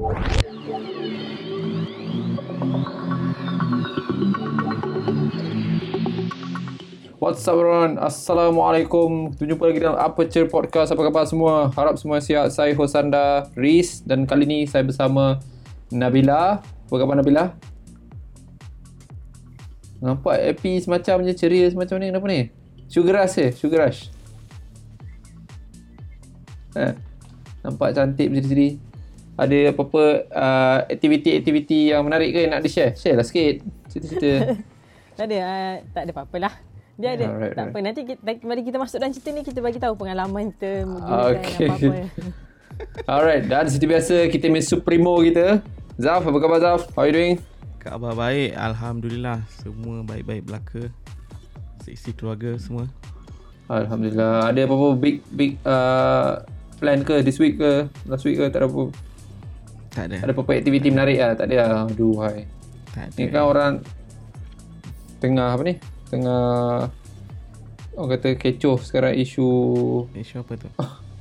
What's up everyone? Assalamualaikum. Jumpa lagi dalam Aperture Podcast. Apa khabar semua? Harap semua sihat. Saya Hosanda Riz dan kali ni saya bersama Nabila. Apa khabar Nabila? Nampak happy semacam je ceria semacam ni. Kenapa ni? Sugar rush eh? Sugar rush. Eh, nampak cantik berdiri-diri. Ada apa-apa uh, aktiviti-aktiviti yang menarik ke nak di-share? Share lah sikit. Cerita-cerita. Tak ada, uh, tak ada apa-apa lah. Dia ada. Alright, tak alright. apa. Nanti kita, mari kita masuk dalam cerita ni, kita bagi tahu pengalaman kita Ah, menggunakan okay. apa-apa. Alright, dan seperti biasa kita main Supremo kita. Zaf, apa khabar Zaf? How you doing? Khabar baik Alhamdulillah Semua baik-baik belaka Seksi keluarga semua Alhamdulillah. Ada apa-apa big big uh, plan ke this week ke last week ke tak ada apa Tak ada. Ada apa-apa aktiviti menarik ah tak ada ah. aduh hai. Tak ada. Ni kan orang tengah apa ni? Tengah orang kata kecoh sekarang isu Isu apa tu?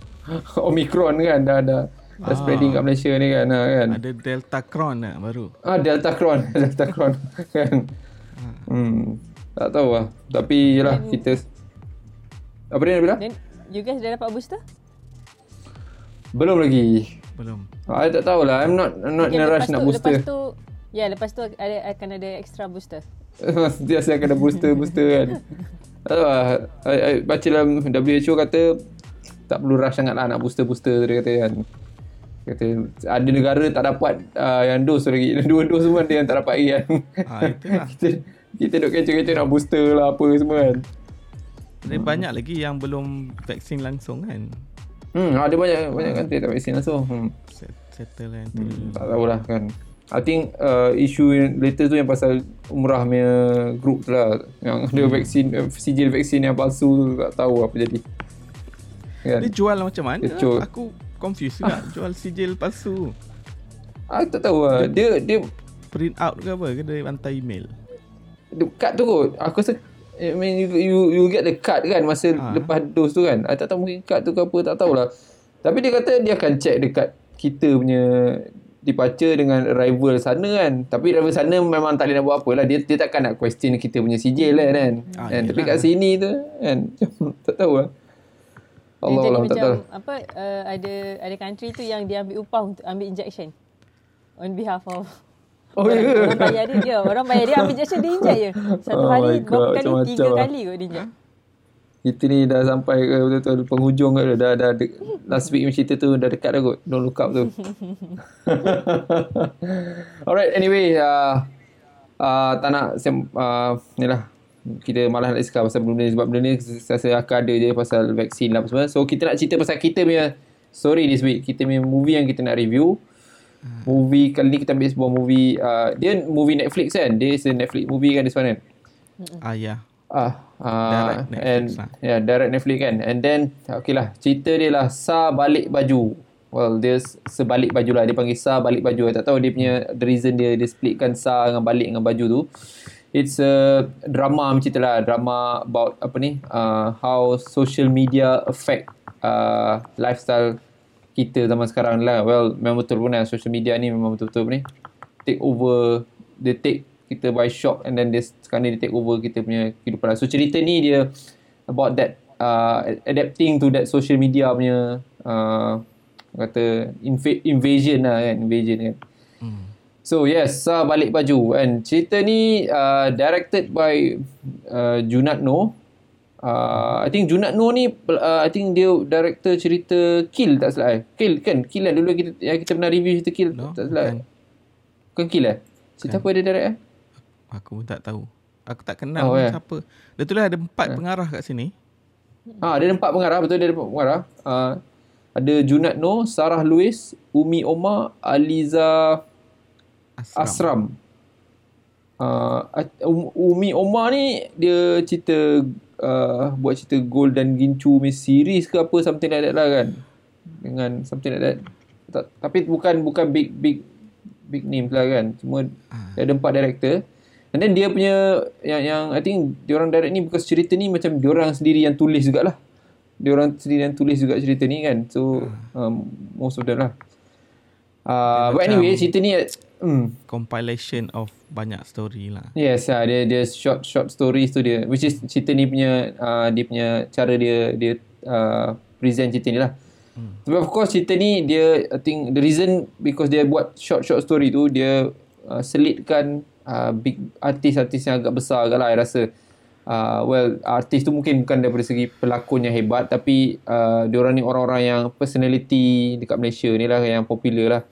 Omicron kan. Dah dah dah Ah. spreading kat Malaysia ni kan. Ah, kan? Ada Delta Cron tak baru? Ah Delta Cron Delta Cron kan? Hmm. Tak tahu lah. Tapi yalah kita apa dia nak bilang? Dan you guys dah dapat booster? belum lagi Belum. I tak tahulah. I'm not I'm not in a rush nak tu, booster. Lepas tu, ya lepas tu ada, akan ada extra booster. Sentiasa akan ada booster-booster kan. Tak tahu lah. I, I, Baca dalam WHO kata Tak perlu rush sangat lah Nak booster-booster Dia kata kan. Kata Ada negara tak dapat uh, Yang dos lagi. Dua dos semua Ada yang tak dapat lagi kan. Ah itulah. Kita Kita duk kecoh-kecoh Nak booster lah Apa semua kan. Ada banyak lagi yang belum vaksin langsung kan Hmm ada banyak Banyak kan tak vaksin langsung hmm. Set- Settle kan tu Hmm, tak tahulah kan. I think uh, isu yang latest tu yang pasal umrah punya group tu lah. Yang ada vaksin, uh, sijil vaksin yang palsu tu tak tahu apa jadi. Kan? Dia jual macam mana Kecoh. Aku confused juga Jual sijil palsu Aku tak tahu lah. Dia, dia, Print out ke apa Ke dia hantar email dia card tu kot. Aku rasa I mean you, you, you get the card kan masa Ha. lepas dos tu kan. I tak tahu mungkin card tu ke apa tak tahulah. Tapi dia kata dia akan check dekat kita punya departure dengan arrival sana kan. Tapi arrival sana memang tak boleh nak buat apa lah. Dia, dia takkan nak question kita punya sijil lah kan. Ah, kan? Tapi kat sini tu kan. tak tahu lah. Allah Allah tak macam tahu. apa uh, ada ada country tu yang dia ambil upah untuk ambil injection on behalf of Oh orang, ya. orang bayar dia, ya, orang bayar dia ambil injection dia inject je. Satu Oh hari berapa kali? Tiga macam-macam lah. kali kot dia inject. Kita ni dah sampai ke betul-betul penghujung ke dah, dah, de- last week cerita tu dah dekat dah kot. Don't look up tu. Alright, anyway, uh, uh, tak nak sem, uh, ni lah. Kita malas nak discuss pasal benda ni sebab benda ni saya rasa akan ada je pasal vaksin lah semua. So kita nak cerita pasal kita punya story this week. Kita punya movie yang kita nak review. Movie kali ni kita ambil sebuah movie uh, dia movie Netflix kan. Dia is a Netflix movie kan this one kan. Ah ya Ah, uh, Direct Netflix and lah. yeah, direct Netflix kan. And then okay lah, cerita dia lah Sa balik baju. Well, dia sebalik baju lah. Dia panggil Sa balik baju. I tak tahu dia punya the reason dia dia splitkan Sa dengan balik dengan baju tu. It's a drama macam cerita lah. Drama about apa ni? Uh, how social media affect uh, lifestyle kita zaman sekarang lah. Well, memang betul pun lah. Social media ni memang betul-betul ni? Take over. Dia take kita by shock and then dia sekarang ni dia take over kita punya kehidupan. So cerita ni dia about that uh, adapting to that social media punya uh, kata inv- invasion lah kan invasion kan. hmm. So yes, Sa balik baju and cerita ni uh, directed by uh, Junat Noh. Uh, I think Junat Noh ni uh, I think dia director cerita Kill tak salah eh. Kill kan? Kill kan dulu kita yang kita pernah review cerita Kill No, tak salah. bukan. Bukan Kill eh? Cerita apa dia direct eh? Aku pun tak tahu Aku tak kenal Oh, ya. siapa Dia tulis ada empat pengarah kat sini Ah, dia ada empat pengarah betul dia ada empat pengarah. Uh, ada Junat Noh, Sarah Lewis, Umi Omar, Aliza Asram, Asram. Uh, um, Umi Omar ni dia cerita uh, buat cerita Gold dan Gincu punya series ke apa something like that lah kan. Dengan something like that. Tak, tapi bukan bukan big big big names lah kan. Cuma dia ada empat director. And then dia punya yang yang I think dia orang direct ni bukan cerita ni macam dia orang sendiri yang tulis jugalah. Dia orang sendiri yang tulis juga cerita ni kan. So um, most of them lah. Uh, but macam- anyway, cerita ni hmm, Compilation of banyak story lah. Yes, uh, dia dia short short stories tu dia which is cerita ni punya uh, dia punya cara dia dia uh, present cerita ni lah. Hmm. Tapi of course cerita ni dia I think the reason because dia buat short short story tu dia uh, selitkan uh, big artis-artis yang agak besar agak lah I rasa. Uh, well artis tu mungkin bukan daripada segi pelakon yang hebat tapi uh, diorang ni orang-orang yang personality dekat Malaysia ni lah yang popular lah.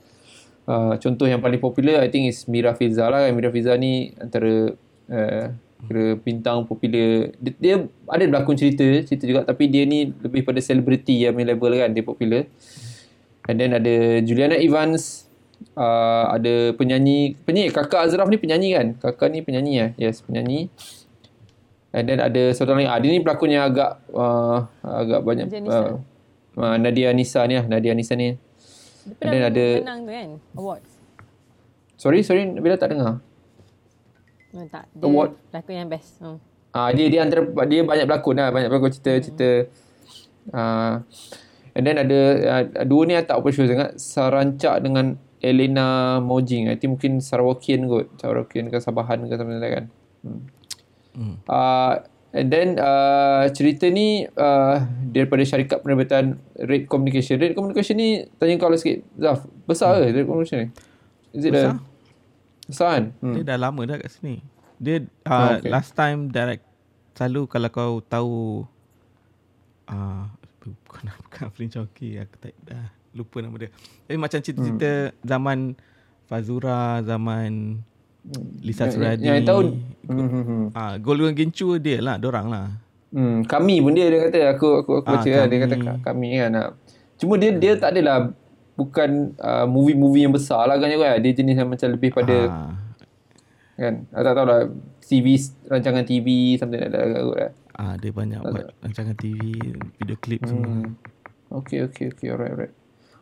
Uh, contoh yang paling popular I think is Mira Fiza lah. Mira Fiza ni antara uh, kira bintang popular. Dia, dia ada berlakon cerita, cerita juga tapi dia ni lebih pada celebrity yang main level kan dia popular. And then ada Juliana Evans, uh, ada penyanyi, penyanyi kakak Azraf ni penyanyi kan? Kakak ni penyanyi ya. Yes, penyanyi. And then ada satu lagi. Ah, dia ni pelakon yang agak uh, agak banyak Nadia Nisa. uh, uh, Nadia Nisa ni lah. Nadia Nisa ni. Dia And then pernah ada- menang tu kan? Awards. Sorry, sorry. Bila tak dengar. Oh, tak. Dia Award. pelakon yang best. Hmm. Ah dia dia antara dia banyak berlakon lah, banyak berlakon cerita-cerita. Ah and then ada uh, dua ni tak apa sure sangat. Sarancak dengan Elena Mojing. I think mungkin Sarawakian kot. Sarawakian ke Sabahan ke something like that kan. Hmm. Hmm. Uh, and then uh, cerita ni uh, daripada syarikat penerbitan Red Communication. Red Communication ni tanya kau lah sikit. Zaf, besar ke Red Communication ni? Is it Besar. a besar kan? Hmm. Dia dah lama dah kat sini. Dia uh, Oh, okay. last time direct selalu kalau kau tahu uh, bukan bukan Flynn Choki aku tak dah lupa nama dia. Tapi macam cerita-cerita Hmm. zaman Fazura, zaman Lisa Suradi. Yang, yang tahu hmm, hmm, hmm. Ah, Golden Gincu dia lah, dorang lah. Hmm, kami pun dia dia kata aku aku aku Ah, baca kan dia kami. kata ka- kami kan. ah. Cuma dia dia tak adalah bukan uh, movie-movie yang besar lah kan juga. Dia jenis yang macam lebih pada Ah, kan. Aku tak tahu lah TV rancangan TV something like that kot lah. ah, dia banyak buat rancangan TV, video klip semua. Hmm. Okay okay okay alright alright.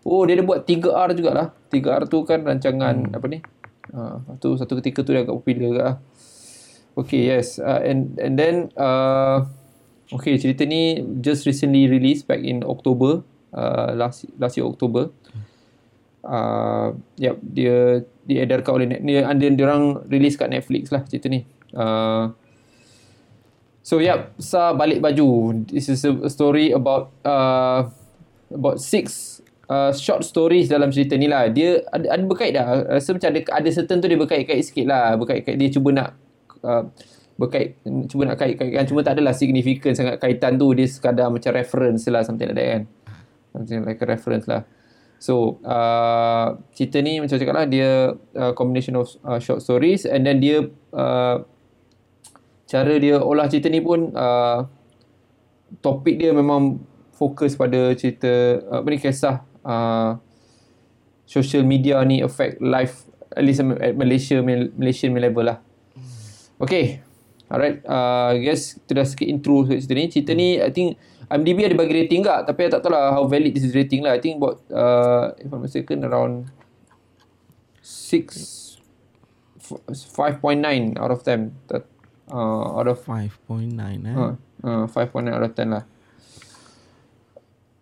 Oh dia ada buat 3R jugalah. 3R tu kan rancangan apa ni? Ah, tu satu ketika tu dia agak popular juga lah. Okay yes uh, and and then uh, okay cerita ni just recently released back in October uh, last last year October. Uh, yep, dia diedarkan oleh Net- dia dia, dia orang release kat Netflix lah cerita ni. Uh, So yep, Sa balik baju. This is a story about uh, about six uh, short stories dalam cerita ni lah. Dia ada, ada berkait dah. Rasa macam ada ada certain tu dia berkait-kait sikit lah. Berkait-kait dia cuba nak uh, berkait cuba nak kait-kaitkan cuma tak adalah signifikan sangat kaitan tu dia sekadar macam reference lah something like that kan. Something like a reference lah. So uh, cerita ni macam cakap lah dia uh, combination of uh, short stories and then dia uh, cara dia olah cerita ni pun uh, topik dia memang fokus pada cerita uh, apa ni kisah uh, social media ni affect life at least at Malaysia Malaysian level lah. Okay. Alright. Uh, I guess itu dah sikit intro cerita ni. Cerita ni I think IMDb ada bagi rating tak tapi I tak tahu lah how valid this is rating lah. I think about uh, if I'm mistaken around 6 5.9 out of 10. That, uh, out of 5.9 eh. uh, uh, 5.9 out of 10 lah.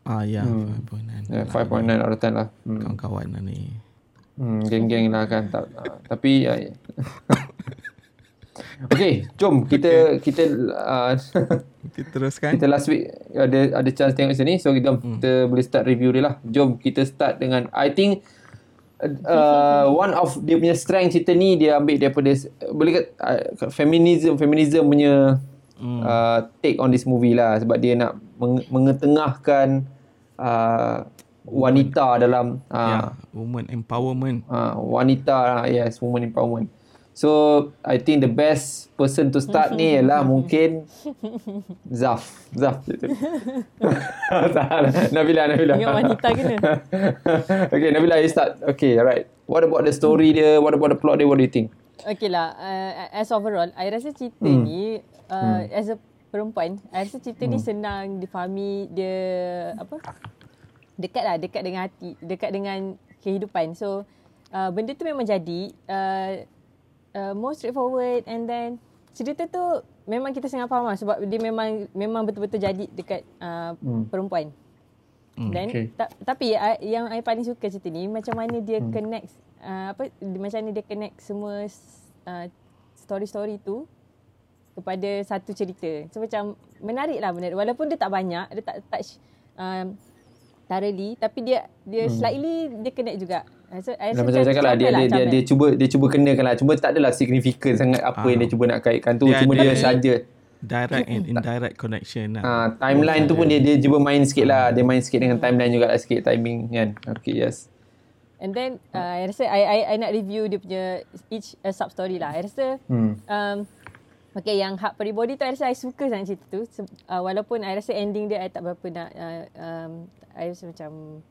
Ah ya, Hmm. 5.9. Yeah, 5.9 out of 10 lah. Hmm. Kawan-kawan lah ni. Hmm, geng-geng lah kan. Tak, uh, tapi uh, Okay, jom kita kita uh, Kita teruskan. kita last week ada ada chance tengok sini so jom Hmm. kita boleh start review dia lah. Jom kita start dengan I think uh, one of dia punya strength cerita ni dia ambil daripada boleh kata uh, feminism feminism punya Hmm. uh, take on this movie lah sebab dia nak meng- mengetengahkan uh, wanita dalam uh, Ya, woman empowerment. uh, wanita lah, yes woman empowerment. So I think the best person to start ni ialah mungkin Zaf. Zaf. Nabila Nabila. Ingat wanita kena. okay Nabila you start. Okay alright. What about the story dia? What about the plot dia? What do you think? Okay lah, uh, as overall, I rasa cerita hmm. ni, uh, hmm. as a perempuan, I rasa cerita hmm. ni senang difahami, dia apa, dekat lah, dekat dengan hati, dekat dengan kehidupan. So, uh, benda tu memang jadi, uh, uh, more straightforward and then cerita tu memang kita sangat faham lah sebab dia memang memang betul-betul jadi dekat uh, hmm. perempuan. Then okay. ta- tapi uh, yang I paling suka cerita ni macam mana dia hmm. connect uh, apa macam mana dia connect semua uh, story-story tu kepada satu cerita. So macam menarik lah benda. Walaupun dia tak banyak, dia tak touch um, thoroughly tapi dia dia hmm. slightly dia connect juga. Uh, So, I Dah rasa macam saya cakap lah dia, comel dia, dia, comel. dia cuba dia cuba kenakan lah. Cuma tak adalah signifikan sangat apa Ah. yang dia cuba nak kaitkan tu. Dia Cuma dia saja. Direct and indirect connection lah. Ah, timeline tu pun dia dia cuba main sikit lah. Dia main sikit dengan timeline juga lah sikit timing kan. Okay yes. And then uh, I rasa I, I I nak review dia punya each uh, sub story lah. I rasa Hmm. um, Okay, yang hak peribody tu I rasa I suka sangat cerita tu. Uh, walaupun I rasa ending dia I tak berapa nak uh, um, I rasa macam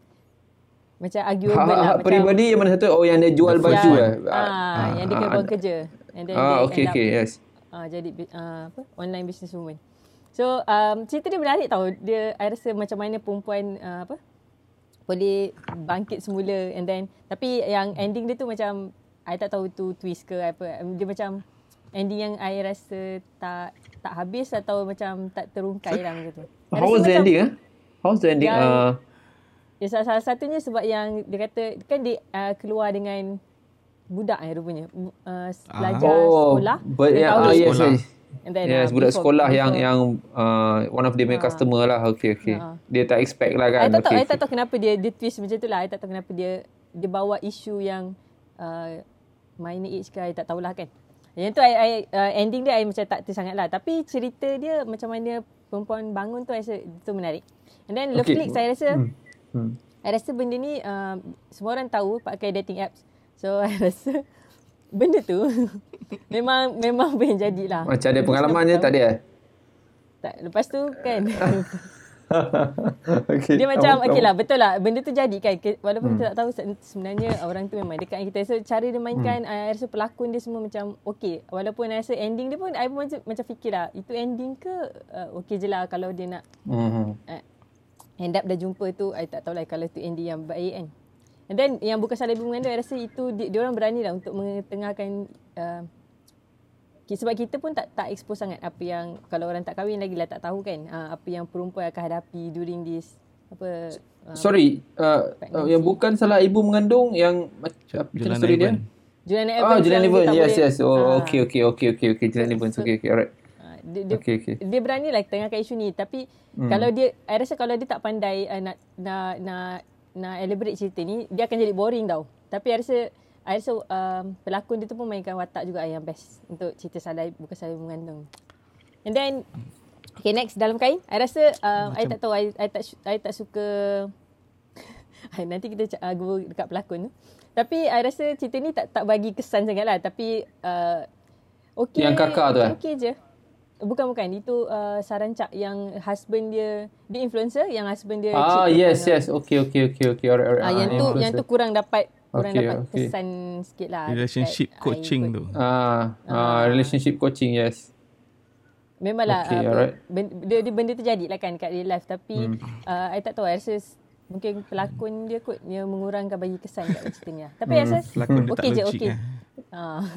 macam arguable hak, lah. hak macam, peribadi yang mana satu? Oh yang dia jual baju lah. Ah, yang dia kena ah, buang kerja. And then Ah, dia okay end up okay yes. uh, jadi uh, apa online business woman. So um, cerita dia menarik tau. Dia I rasa macam mana perempuan uh, apa boleh bangkit semula and then tapi yang ending dia tu macam I tak tahu tu twist ke apa. Dia macam ending yang I rasa tak tak habis atau macam tak terungkai lah macam tu. How was the ending ah? How was the ending? Yang- Uh, Ya, salah, salah satunya sebab yang dia kata kan dia uh, keluar dengan budak eh rupanya. Uh, pelajar oh, sekolah. but yeah, ah, yes, sekolah. yes. And then, Yes, uh, budak before- sekolah yang before- yang uh, one of the main Ah. customer lah. Okay, okay. Ah. Dia tak expect lah kan. I tak tahu, okay, I tak tahu kenapa dia dia twist macam tu lah. I tak tahu kenapa dia dia bawa isu yang uh, minor age ke I tak tahulah kan. Yang tu I, I uh, ending dia I macam tak ter sangat lah. Tapi cerita dia macam mana perempuan bangun tu I rasa itu menarik. And then Love Okay. Click saya rasa Hmm. Hmm. I rasa benda ni uh, semua orang tahu pakai dating apps. So I rasa benda tu memang memang boleh jadilah. Macam ada pengalaman je tak ada eh? Tak, lepas tu kan okay. Dia macam okey kamu- lah betul lah benda tu jadi kan Ke- walaupun Hmm. kita tak tahu se- sebenarnya orang tu memang dekat kita so cara dia mainkan Hmm. I rasa pelakon dia semua macam okey walaupun I rasa ending dia pun I pun macam, macam fikir lah itu ending ke uh, okey je lah kalau dia nak Hmm. uh, end up dah jumpa tu I tak tahulah kalau tu ending yang baik kan and then yang bukan salah ibu mengandung I rasa itu dia, dia orang berani lah untuk mengetengahkan uh, sebab kita pun tak tak expose sangat apa yang kalau orang tak kahwin lagi lah tak tahu kan uh, apa yang perempuan akan hadapi during this apa uh, Sorry, uh, uh, yang bukan salah ibu mengandung yang macam Julian story dia? Julian Evans Julian yang dia Evans. Yes, yes. Oh, Ah, okay, okay, okay, okay, okay. Julian Evans. Okay, okay, alright. dia, dia, Okay, okay. dia berani lah tengahkan isu ni tapi hmm. kalau dia I rasa kalau dia tak pandai uh, nak nak nak nak elaborate cerita ni dia akan jadi boring tau tapi I rasa I rasa um, pelakon dia tu pun mainkan watak juga yang best untuk cerita salah bukan salah ibu mengandung and then okay next dalam kain I rasa uh, I tak tahu I, I tak I tak suka nanti kita uh, go dekat pelakon tu tapi I rasa cerita ni tak tak bagi kesan sangat lah tapi uh, okay Yang kakak tu, eh? okay je bukan bukan itu uh, Sarancak yang husband dia dia influencer yang husband dia Ah, yes, dengan- yes. Okay, okay, okay, okay. Alright, alright. Ah, yang tu influencer. yang tu kurang dapat kurang Okay, dapat okay. kesan sikit lah. Relationship coaching tu. Ah, ah, relationship coaching, yes. Memanglah Okay, okay, alright. benda, dia, dia benda tu jadilah kan kat real life tapi hmm. uh, I tak tahu I rasa mungkin pelakon dia kot dia mengurangkan bagi kesan kat cerita ni lah. Tapi I rasa okey tak je logik okey. lah. Ah.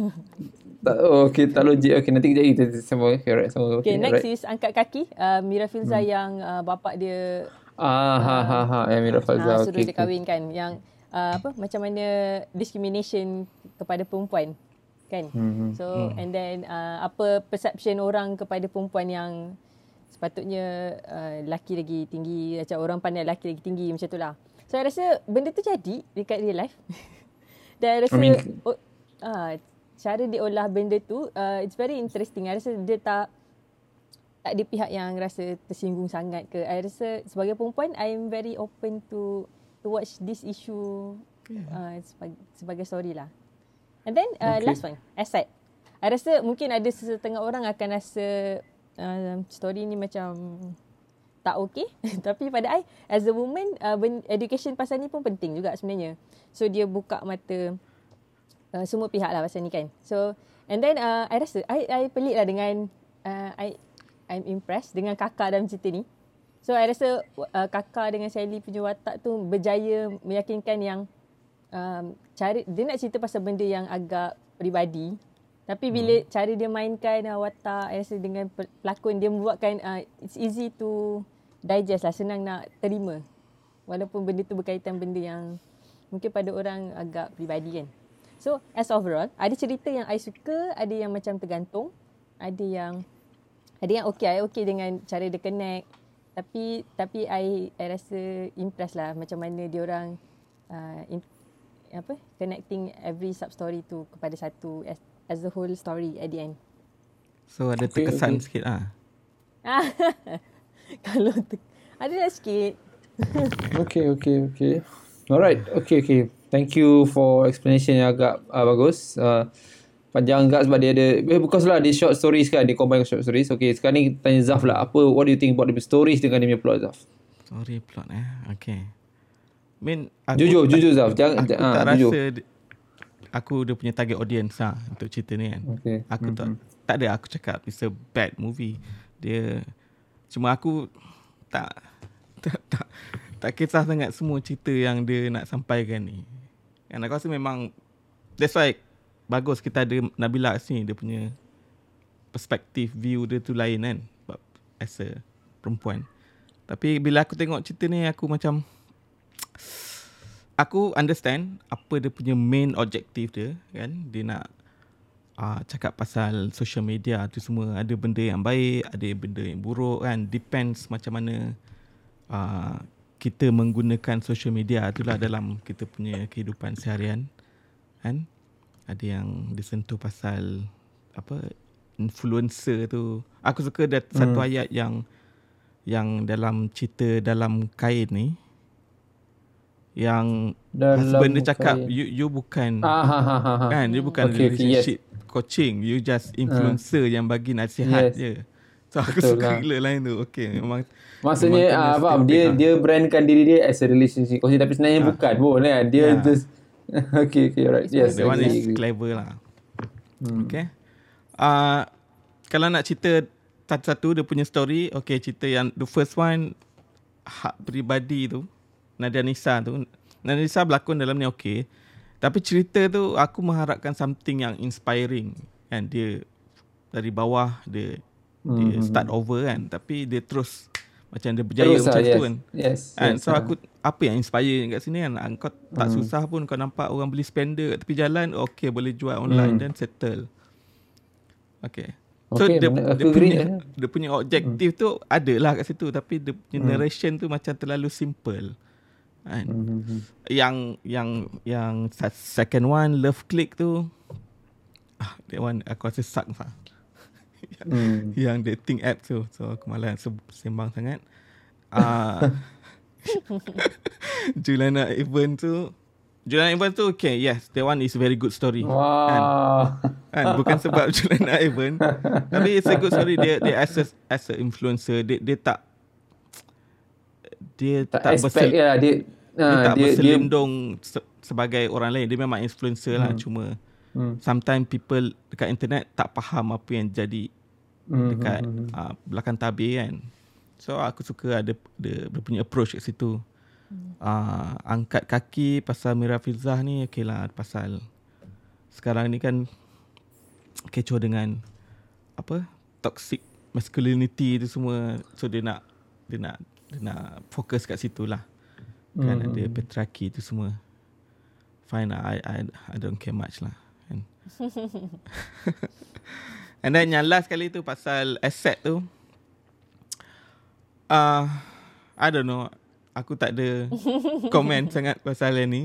Tak, oh, okay, tak logik. Okay, nanti kejap kita sama. Okay, alright. Sama. Okay, Okay, next alright. is angkat kaki uh, Mira Filza hmm. yang uh, bapak dia Ah, ha, ha, ha. Amira uh, Falza. suruh Okay, dia kahwin kan yang uh, apa macam mana discrimination kepada perempuan kan. Hmm. So and then uh, apa perception orang kepada perempuan yang sepatutnya uh, lelaki lagi tinggi macam orang pandai lelaki lagi tinggi macam tu lah. So I rasa benda tu jadi dekat real life. Dan I rasa I mean- oh, uh, cara dia olah benda tu uh, it's very interesting. I rasa dia tak tak ada pihak yang rasa tersinggung sangat ke. I rasa sebagai perempuan I am very open to to watch this issue uh, sebagai, sebagai story lah. And then uh, Okay. last one, asset. I rasa mungkin ada setengah orang akan rasa uh, story ni macam tak okay. Tapi pada I, as a woman, uh, education pasal ni pun penting juga sebenarnya. So dia buka mata uh, semua pihak lah pasal ni kan. So and then uh, I rasa, I, I pelik lah dengan, uh, I I'm impressed dengan kakak dalam cerita ni. So I rasa uh, kakak dengan Sally punya watak tu berjaya meyakinkan yang um, cara dia nak cerita pasal benda yang agak peribadi tapi bila hmm. cara dia mainkan uh, watak I rasa dengan pel- pelakon dia membuatkan uh, it's easy to digest lah senang nak terima Walaupun benda tu berkaitan benda yang mungkin pada orang agak peribadi kan. So as overall, ada cerita yang I suka, ada yang macam tergantung. Ada yang ada yang okay, I okay dengan cara dia connect. Tapi tapi I, I rasa impress lah macam mana dia orang uh, in, apa connecting every sub story tu kepada satu as, as the whole story at the end. So ada Okay, terkesan okay. sikit ah. Kalau te- ada lah sikit. Okay, okay, okay. Alright, okay, okay. Thank you for explanation yang agak uh, bagus. Uh, panjang agak sebab dia ada eh, because lah dia short stories kan dia combine short stories okay sekarang ni tanya Zaf lah apa what do you think about the stories dengan dia punya plot Zaf Story plot eh. Okay. Mean, aku Jujur, tak- jujur, Zaf. Jangan- aku ah, tak jujur. rasa aku dia punya target audience lah untuk cerita ni kan. Okay. Aku tak tak ada aku cakap it's a bad movie. Dia cuma aku tak tak tak, tak kisah sangat semua cerita yang dia nak sampaikan ni. Kan aku rasa memang that's why bagus kita ada Nabila sini dia punya perspektif view dia tu lain kan as a perempuan. Tapi bila aku tengok cerita ni aku macam aku understand apa dia punya main objektif dia kan. Dia nak uh, cakap pasal social media tu semua. Ada benda yang baik ada benda yang buruk kan. Depends macam mana uh, kita menggunakan social media itulah dalam kita punya kehidupan seharian kan ada yang disentuh pasal apa influencer tu aku suka ada satu ayat yang yang dalam cerita dalam kain ni yang Dalam husband dia cakap kain. you you bukan ah, ha, ha, ha, ha. kan you bukan Okay, okay, yes. relationship coaching you just influencer yang bagi nasihat Yes. je so aku Betul suka lah. gila lain tu okay memang Maksudnya memang ah, faham dia lah. dia brandkan diri dia as a relationship coaching tapi sebenarnya Ah. bukan pun kan. Dia Yeah. just okay okay right. Yes. that one is agree. clever lah okay uh, kalau nak cerita satu-satu dia punya story okay cerita yang the first one hak peribadi tu Nadia Nisa tu Nadia Nisa berlakon dalam ni okay tapi cerita tu aku mengharapkan something yang inspiring kan dia dari bawah dia dia Hmm. start over kan tapi dia terus macam dia berjaya Terus macam lah, tu yes. kan Yes. Kan? yes, So ah. aku apa yang inspire kat sini kan Ah, Kau tak Hmm. susah pun kau nampak orang beli spender kat tepi jalan Okay boleh jual online Hmm. dan settle Okay So Okay, dia, mana- dia agree, punya eh. dia punya objektif tu ada lah kat situ tapi dia punya Hmm. narration tu macam terlalu simple. Kan? Hmm, hmm, Yang yang yang second one love click tu ah that one aku rasa suck lah. Hmm. yang dating app tu. So aku malas se- sembang sangat. Ah Juliana Evans tu Juliana Evans tu okay yes that one is very good story. Kan? Wah. kan bukan sebab Juliana Evans tapi it's a good story dia dia as a, as a influencer dia dia tak dia Tak, tak, expect bersel, lah dia dia ah, tak dia, dia, berselindung se- sebagai orang lain dia memang influencer lah cuma Hmm. sometimes people dekat internet tak faham apa yang jadi Hmm, dekat hmm, hmm. uh, belakang tabir kan. So aku suka ada dia, dia punya approach kat situ. Uh, angkat kaki pasal Mira Filzah ni okay lah pasal sekarang ni kan kecoh dengan apa toxic masculinity tu semua. So dia nak dia nak dia nak fokus kat situ lah. Kan Hmm. ada patriarchy tu semua. Fine lah I, I, I don't care much lah kan. And then yang last kali tu pasal asset tu uh, I don't know aku tak ada komen sangat pasal yang ni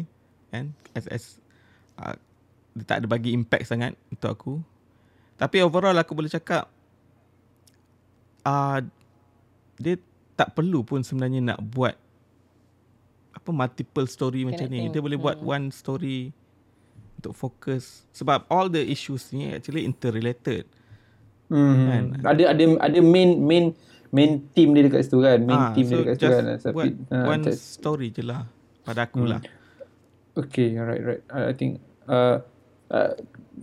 kan. As, as uh, dia tak ada bagi impact sangat untuk aku. Tapi overall aku boleh cakap uh, dia tak perlu pun sebenarnya nak buat apa multiple story macam ni. Dia boleh buat one story untuk fokus sebab all the issues ni actually interrelated Hmm. Kan? Ada ada ada main main main team dia dekat situ kan. Main Ah, team dia so dekat situ kan. Tapi, buat ah, one story je lah pada aku lah Okay, right, right. I, I think uh, uh,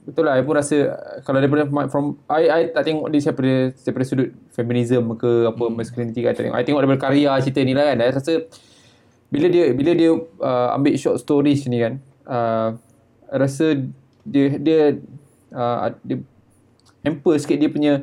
betul lah. I pun rasa uh, kalau daripada from I I tak tengok dia daripada daripada sudut feminism ke apa Hmm. masculinity ke tak tengok. I tengok daripada karya cerita ni lah kan. I rasa bila dia bila dia uh, ambil short stories ni kan, uh, I rasa dia dia uh, dia hamper sikit dia punya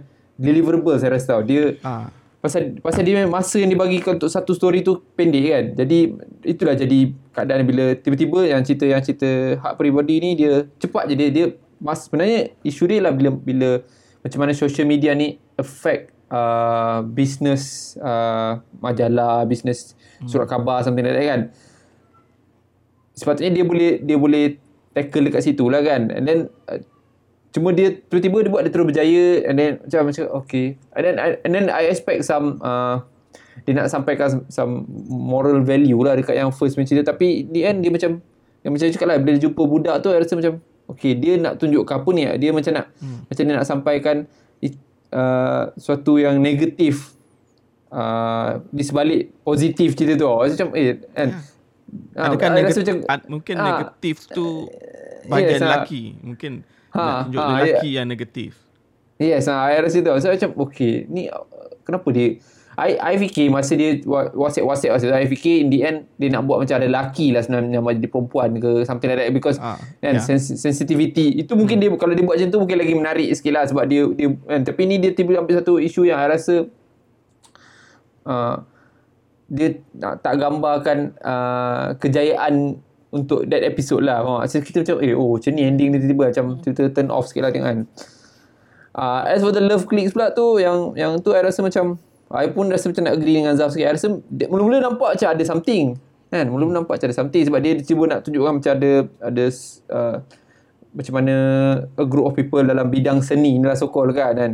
deliverable saya rasa tau. Dia ah pasal pasal dia masa yang dibagi untuk satu story tu pendek kan. Jadi itulah jadi keadaan bila tiba-tiba yang cerita yang cerita hak peribadi ni dia cepat je dia dia mas sebenarnya isu dia lah bila bila macam mana social media ni affect uh, business uh, majalah, business surat khabar something like that kan. Sepatutnya dia boleh dia boleh tackle dekat situ lah kan. And then uh, cuma dia tiba-tiba dia buat dia terus berjaya and then macam macam okay. And then I, and then I expect some uh, dia nak sampaikan some moral value lah dekat yang first punya cerita tapi di end dia macam yang macam cakap lah bila dia jumpa budak tu I rasa macam okay dia nak tunjukkan apa ni dia macam nak hmm. macam dia nak sampaikan uh, suatu yang negatif uh, di sebalik positif cerita tu macam eh kan yeah. Ah, Adakah negatif, macam, ad, mungkin uh, negatif tu bahagian yes, lelaki. Mungkin ha, nak tunjuk ha, lelaki yeah. yang negatif. Yes, ha, I rasa tu. So, macam, okay, ni kenapa dia... I, I fikir masa dia WhatsApp-WhatsApp WhatsApp, I fikir in the end dia nak buat macam ada lelaki lah sebenarnya nama jadi perempuan ke something like that because ah, kan, yeah. sens- sensitivity itu mungkin hmm. dia kalau dia buat macam tu mungkin lagi menarik sikit lah sebab dia, dia kan, tapi ni dia tiba ambil satu isu yang I rasa uh, dia tak, tak gambarkan uh, kejayaan untuk that episode lah. Oh, so kita macam eh oh macam ni ending dia tiba-tiba macam kita turn off sikit lah tengok kan. Uh, as for the love clicks pula tu yang yang tu I rasa macam I pun rasa macam nak agree dengan Zaf sikit. I rasa mula-mula nampak macam ada something. Kan? Mula-mula nampak macam ada something sebab dia cuba nak tunjukkan macam ada ada uh, macam mana a group of people dalam bidang seni ni lah so called kan. kan?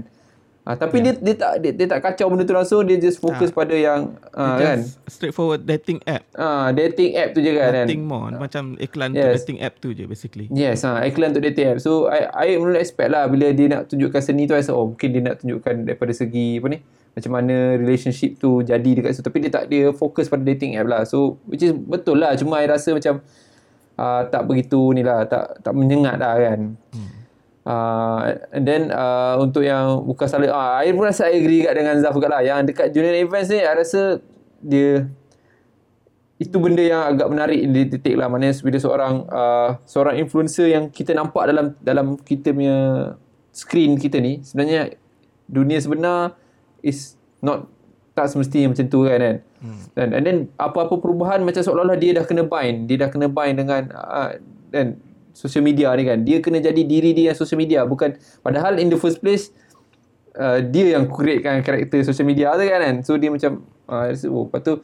Ha, tapi yeah. dia dia tak dia, dia tak kacau benda tu langsung dia just fokus ha. pada yang ha, kan straightforward dating app. Ah ha, dating app tu je kan. Dating more ha. macam iklan yes. dating app tu je basically. Yes, ha, iklan untuk dating app. So I I mula expect lah bila dia nak tunjukkan seni tu I rasa oh mungkin dia nak tunjukkan daripada segi apa ni macam mana relationship tu jadi dekat situ tapi dia tak dia fokus pada dating app lah. So which is betul lah cuma I rasa macam uh, tak begitu ni lah tak tak menyengat lah kan. Hmm. Uh, and then uh, untuk yang bukan salah uh, I pun rasa I agree kat dengan Zaf juga lah. Yang dekat junior events ni I rasa dia itu benda yang agak menarik di titik lah. Maknanya bila seorang uh, seorang influencer yang kita nampak dalam dalam kita punya screen kita ni sebenarnya dunia sebenar is not tak semestinya macam tu kan kan? Hmm. dan and then apa-apa perubahan macam seolah-olah dia dah kena bind. Dia dah kena bind dengan uh, dan social media ni kan dia kena jadi diri dia yang social media bukan padahal in the first place uh, dia yang create kan karakter social media tu kan, kan so dia macam uh, rasa oh lepas tu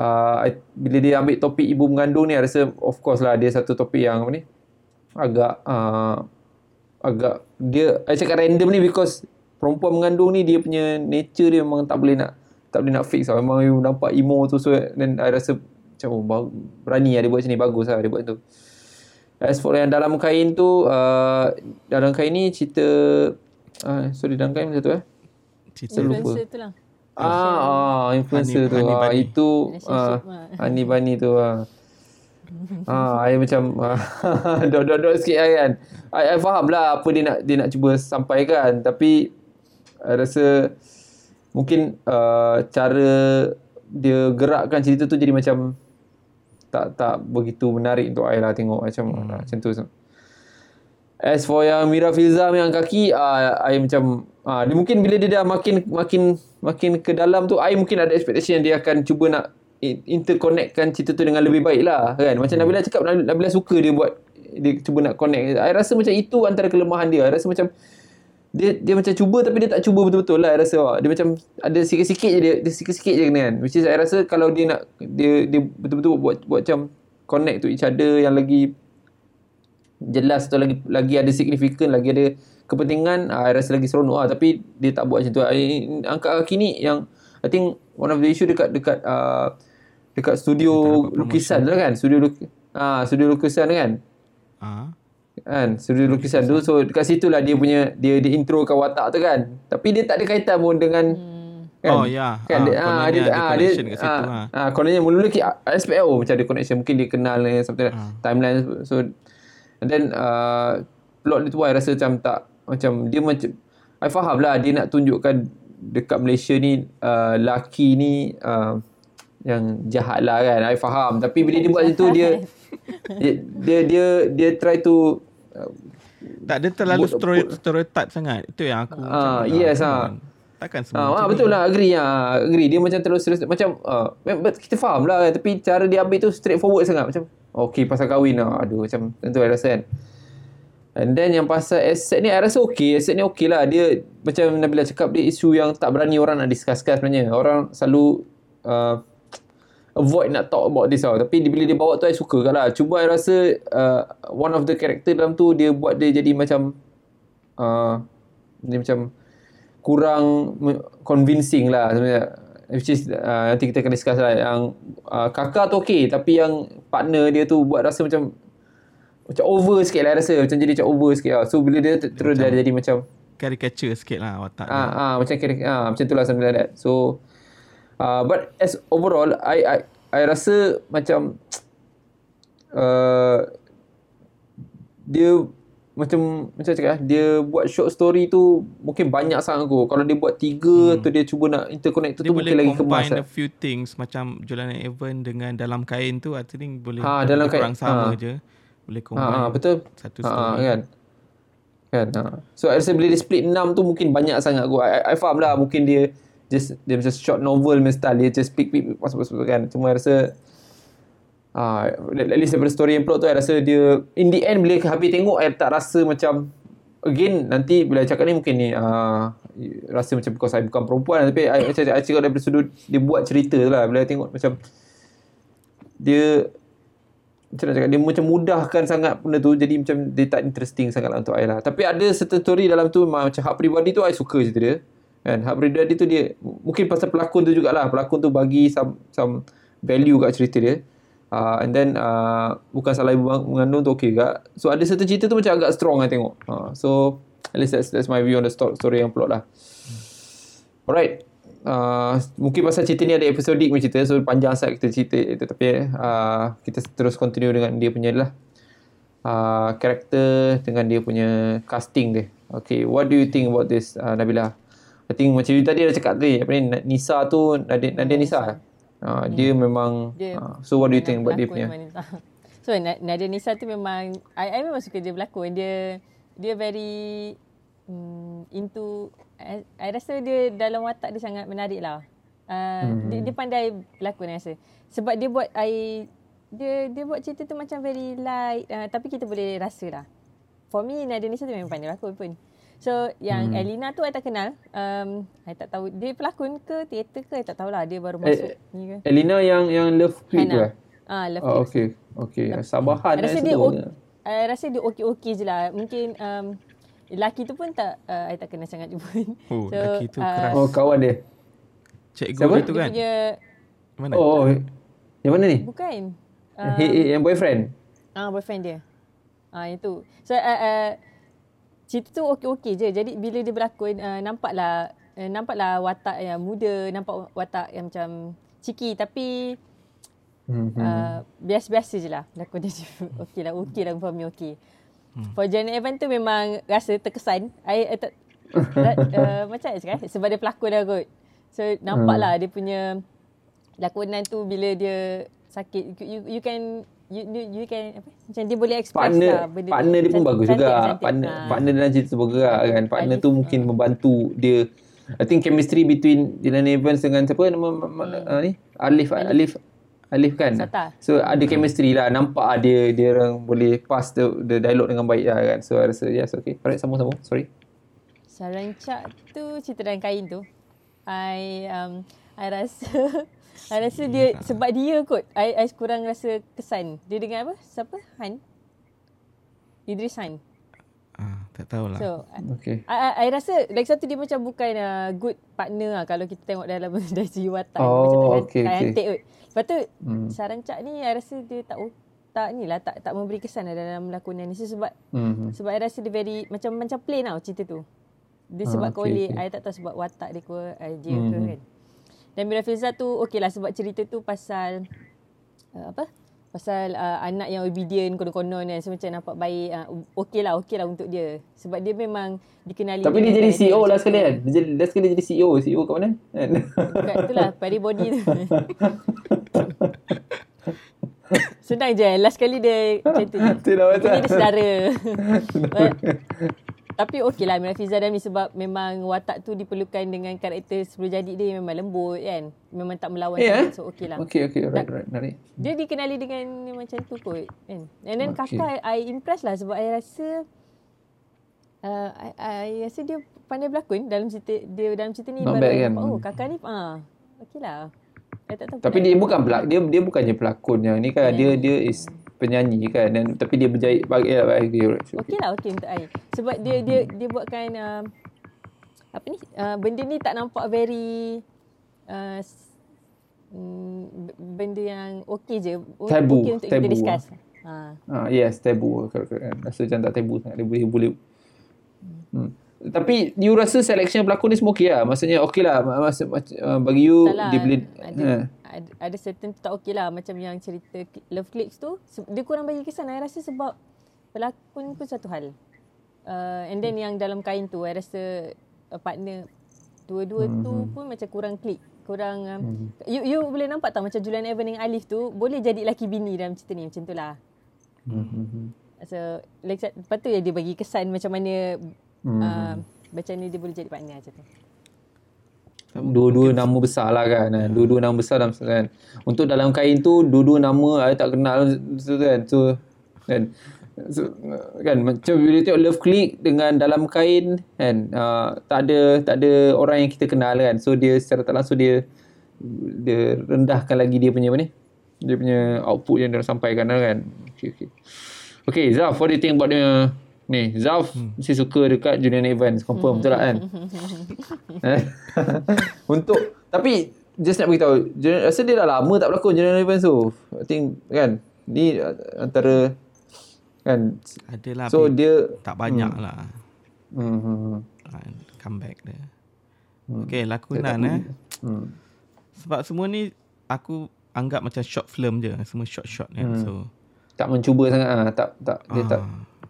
uh, bila dia ambil topik ibu mengandung ni rasa of course lah dia satu topik yang apa ni agak uh, agak dia I cakap random ni because perempuan mengandung ni dia punya nature dia memang tak boleh nak tak boleh nak fix lah. Memang you nampak emo tu so then I rasa macam oh, berani lah dia buat macam ni bagus lah dia buat tu. As for yang dalam kain tu uh, Dalam kain ni cerita uh, Sorry dalam kain satu eh? Cerita Influencer tu lah. Ah, ah influencer honey, tu. Honey ah, itu ah, Honey Bunny tu ah. ah, I macam dot-dot-dot sikit lah kan. I, I faham lah apa dia nak dia nak cuba sampaikan. Tapi I rasa mungkin uh, cara dia gerakkan cerita tu jadi macam tak tak begitu menarik untuk I lah tengok macam hmm. macam tu. As for yang Mira Filza yang kaki, uh, I macam uh, dia mungkin bila dia dah makin makin makin ke dalam tu, I mungkin ada expectation yang dia akan cuba nak interconnectkan cerita tu dengan lebih baik lah kan. Macam hmm. Nabila cakap, Nabila suka dia buat dia cuba nak connect. I rasa macam itu antara kelemahan dia. I rasa macam dia dia macam cuba tapi dia tak cuba betul-betul lah I rasa. Dia macam ada sikit-sikit je dia, dia sikit-sikit je kena kan. Which is I rasa kalau dia nak dia dia betul-betul buat buat macam connect to each other yang lagi jelas atau lagi lagi ada signifikan lagi ada kepentingan I rasa lagi seronok lah. Tapi dia tak buat macam tu. I, angkat kaki ni yang I think one of the issue dekat dekat uh, dekat studio lukisan tu kan studio luk, ah studio lukisan tu kan. Uh kan? Studio lukisan tu so dekat situ lah dia punya dia dia intro ke watak tu kan. Tapi dia tak ada kaitan pun dengan hmm. kan? oh ya. Kan? Ha, dia, ha, dia, ada ha, connection dia, kat situ ha, ha. kononnya mula-mula SPL oh, macam ada connection. Mungkin dia kenal ni something ha. timeline so and then uh, plot dia tu I rasa macam tak macam dia macam I faham lah dia nak tunjukkan dekat Malaysia ni uh, laki ni uh, yang jahat lah kan. I faham. Tapi bila dia buat macam tu dia dia, dia dia dia try to tak ada terlalu stereotype sangat. Itu yang aku Ah, uh, yes ah. Takkan semua Ah, macam betul lah agree ah agree. Dia macam terus terus macam but kita faham lah tapi cara dia ambil tu straightforward sangat. Macam okay pasal kahwin lah aduh macam tentu I rasa kan and then yang pasal asset ni I rasa okay asset ni okay lah. Dia macam Nabila cakap dia isu yang tak berani orang nak discusskan sebenarnya. Orang selalu uh, avoid nak talk about this tau. Tapi bila dia bawa tu I suka kan lah. Cuma I rasa uh, one of the character dalam tu dia buat dia jadi macam uh, dia macam kurang convincing lah sebenarnya. Which is uh, nanti kita akan discuss lah yang uh, kakak tu okey tapi yang partner dia tu buat rasa macam macam over sikit lah I rasa. Macam jadi macam over sikit lah. So bila dia ter- terus dah jadi macam Caricature sikit lah watak dia. ah ah macam ah macam tu lah something like that. So uh, but as overall I I I rasa macam uh, dia macam macam cakap eh, dia buat short story tu mungkin banyak sangat aku. Kalau dia buat tiga hmm. atau dia cuba nak interconnect tu, Dia tu boleh mungkin lagi kemas. combine lah. a few things macam Julian Evan dengan dalam kain tu I think boleh Ha, dalam lebih kurang kain. sama Ha. je. Boleh combine. ha, betul. Satu story. ha, kan. Kan. Ha. So I rasa bila dia split 6 tu mungkin banyak sangat aku. I, I faham lah mungkin dia just dia macam short novel punya style. Dia just pick pick masuk masuk kan. Cuma I rasa Ah, at least daripada story and plot tu I rasa dia in the end bila habis tengok I tak rasa macam again nanti bila I cakap ni mungkin ni uh, rasa macam because I bukan perempuan tapi I, macam I cakap daripada sudut dia buat cerita tu lah. Bila I tengok macam dia macam nak cakap dia macam mudahkan sangat benda tu jadi macam dia tak interesting sangat lah untuk I lah. Tapi ada certain story dalam tu macam hak peribadi tu I suka cerita dia kan? Hak peribadi tu dia mungkin pasal pelakon tu jugalah. Pelakon tu bagi some some value kat cerita dia. Uh, and then uh, bukan salah ibu mengandung tu okay juga. So ada certain cerita tu macam agak strong I tengok. Uh, so at least that's, that's my view on the sto- story yang plot lah. Alright. Uh, mungkin pasal cerita ni ada episodik punya cerita so panjang sangat kita cerita itu tapi uh, kita terus continue dengan dia punya lah. Uh, karakter dengan dia punya casting dia. Okay what do you think about this uh, Nabila I think macam you tadi dah cakap tadi apa ni Nisa tu Nadia, Nadia Nisa uh, dia memang Dia uh, so what do you think about dia punya. So Na- Nadia Nisa tu memang I, I memang suka dia berlakon. Dia dia very um, into I, I rasa dia dalam watak dia sangat menarik lah. Uh, hmm. dia, dia pandai berlakon I rasa. Sebab dia buat I dia dia buat cerita tu macam very light uh, tapi kita boleh rasa lah. For me Nadia Nisa tu memang pandai berlakon pun. So yang hmm. Elina tu I tak kenal. Um, I tak tahu dia pelakon ke teater ke I tak tahulah dia baru masuk Eh, ni ke. Elina yang yang Love Clip tu eh? Ah, Love Oh, Clips. okay. Okay. Sabahan I rasa eh, dia sebetulnya. ok, I rasa dia okey-okey je lah. Mungkin um, lelaki tu pun tak uh, I tak kenal sangat dia pun. Oh, lelaki tu keras. Oh, kawan dia. Cikgu Siapa? dia tu Dia kan? punya Mana? Oh, yang mana ni? bukan. Uh, hey, yang boyfriend? Ah boyfriend dia. Ah itu. So uh, uh, cerita tu okey-okey je. Jadi bila dia berlakon uh, nampaklah uh, nampaklah watak yang muda, nampak watak yang macam ciki tapi Hmm. uh, biasa-biasa je lah lakon dia. okey lah, okey lah for me okey. Hmm. For Janet Evan tu memang rasa terkesan. I, I tak, uh, macam mana cakap? Sebab dia pelakon dah kot. So nampak lah dia punya lakonan tu bila dia sakit. You, you can you, you, you can apa? Macam dia boleh express partner lah benda partner dia pun bagus cantik juga. cantik. Partner Ah. partner dalam cerita tu bergerak kan. Partner tu Alif, mungkin membantu dia I think chemistry between Dylan Evans dengan siapa nama hmm. uh, ni? Alif Alif Alif, Alif kan? Sata. So ada chemistry lah. Nampak ah dia dia orang boleh pass the, the dialog dengan baik lah kan. So I rasa yes okay. Alright sambung-sambung. Sorry. Sarancak tu cerita dalam kain tu. I um I rasa I rasa dia sebab dia kot I, I kurang rasa kesan. Dia dengan apa? Siapa? Han. Idris Han. Ah, tak tahulah. So Okay. I, I, I rasa lagi satu dia macam bukan uh, good partner lah kalau kita tengok dalam dari segi watak Oh, macam tak, okay, tak okay. kot. Lepas tu Hmm. Sarancak ni I rasa dia tak tak ni lah tak tak memberi kesan lah dalam lakonan ni So, sebab Hmm. sebab I rasa dia very macam macam plain tau cerita tu. Dia Ah, sebab okay, okay, okay. I tak tahu sebab watak dia ke uh, dia Hmm. ke kan. Dan Mira Filzah tu okey lah sebab cerita tu pasal uh, apa? Pasal uh, anak yang obedient konon-konon kan. So macam nampak baik. Uh, okey lah, okey lah untuk dia. Sebab dia memang dikenali. Tapi dia dengan jadi CEO lah sekali kan. Dia jadi last sekali dia jadi CEO. CEO kat mana? Kan? Dekat tu lah, body body tu. Senang je. Last kali dia macam tu dah macam. Mungkin dia saudara. Tapi okey lah Mira Fiza Dami sebab memang watak tu diperlukan dengan karakter sebelum jadi dia memang lembut kan. Memang tak melawan Ya, sangat. So okey lah. Okay, okay. Right, right. Menarik. Dia dikenali dengan macam tu kot kan. And then Okay. kakak I impressed lah sebab I rasa uh, I, I rasa dia pandai berlakon dalam cerita dia dalam cerita ni Not baru bad I kan? oh kakak ni ah okey lah. I tak tahu Tapi dia bukan pelak dia dia bukannya pelakon yang ni kan dia dia is penyanyi kan dan tapi dia berjaya bagi ya, bagi Okey lah okey untuk I. Sebab dia dia dia buatkan uh, apa ni uh, benda ni tak nampak very uh, mm, benda yang okey je. Tabu, Okey untuk tabu kita discuss. Ha. Ah yes, tabu. Rasa macam tak tabu sangat. Dia boleh boleh. Hmm. Tapi you rasa selection pelakon ni semua okey lah? Maksudnya okey lah. Masa, uh, bagi you Tak lah, dia boleh ada, ha. ada, ada certain tak okey lah macam yang cerita Love Clicks tu dia kurang bagi kesan I rasa sebab pelakon pun satu hal uh, and then yang dalam kain tu I rasa uh, partner dua-dua Hmm, tu pun macam kurang klik kurang um, you, you boleh nampak tak macam Julian Evan dengan Alif tu boleh jadi laki bini dalam cerita ni macam tu lah Hmm, hmm, hmm. so like, lepas tu ya dia bagi kesan macam mana Hmm. uh, macam ni dia boleh jadi partner macam tu Dua-dua nama besar lah kan. Ha. Dua-dua nama besar dalam kan. Untuk dalam kain tu dua-dua nama I tak kenal so, kan. So kan. So, kan macam bila tengok Love Click dengan dalam kain kan uh, tak ada tak ada orang yang kita kenal kan. So dia secara tak langsung dia dia rendahkan lagi dia punya apa ni? Dia punya output yang dia sampaikan lah kan. Okay, okay. Okay, Zaf, what do you think about dia? Ni, Zaf hmm. mesti suka dekat Julian Evans. Confirm betul tak kan? Eh? Untuk tapi just nak beritahu, Julian- rasa dia dah lama tak berlakon Julian Evans tu. I think kan ni uh, antara kan Adalah so dia tak banyak hmm. lah hmm, hmm, hmm. uh, comeback dia. Hmm. Okay, lakonan eh. hmm. Sebab semua ni aku anggap macam short film je. Semua short-short kan. Hmm. So tak mencuba sangat ah tak tak dia Ah. tak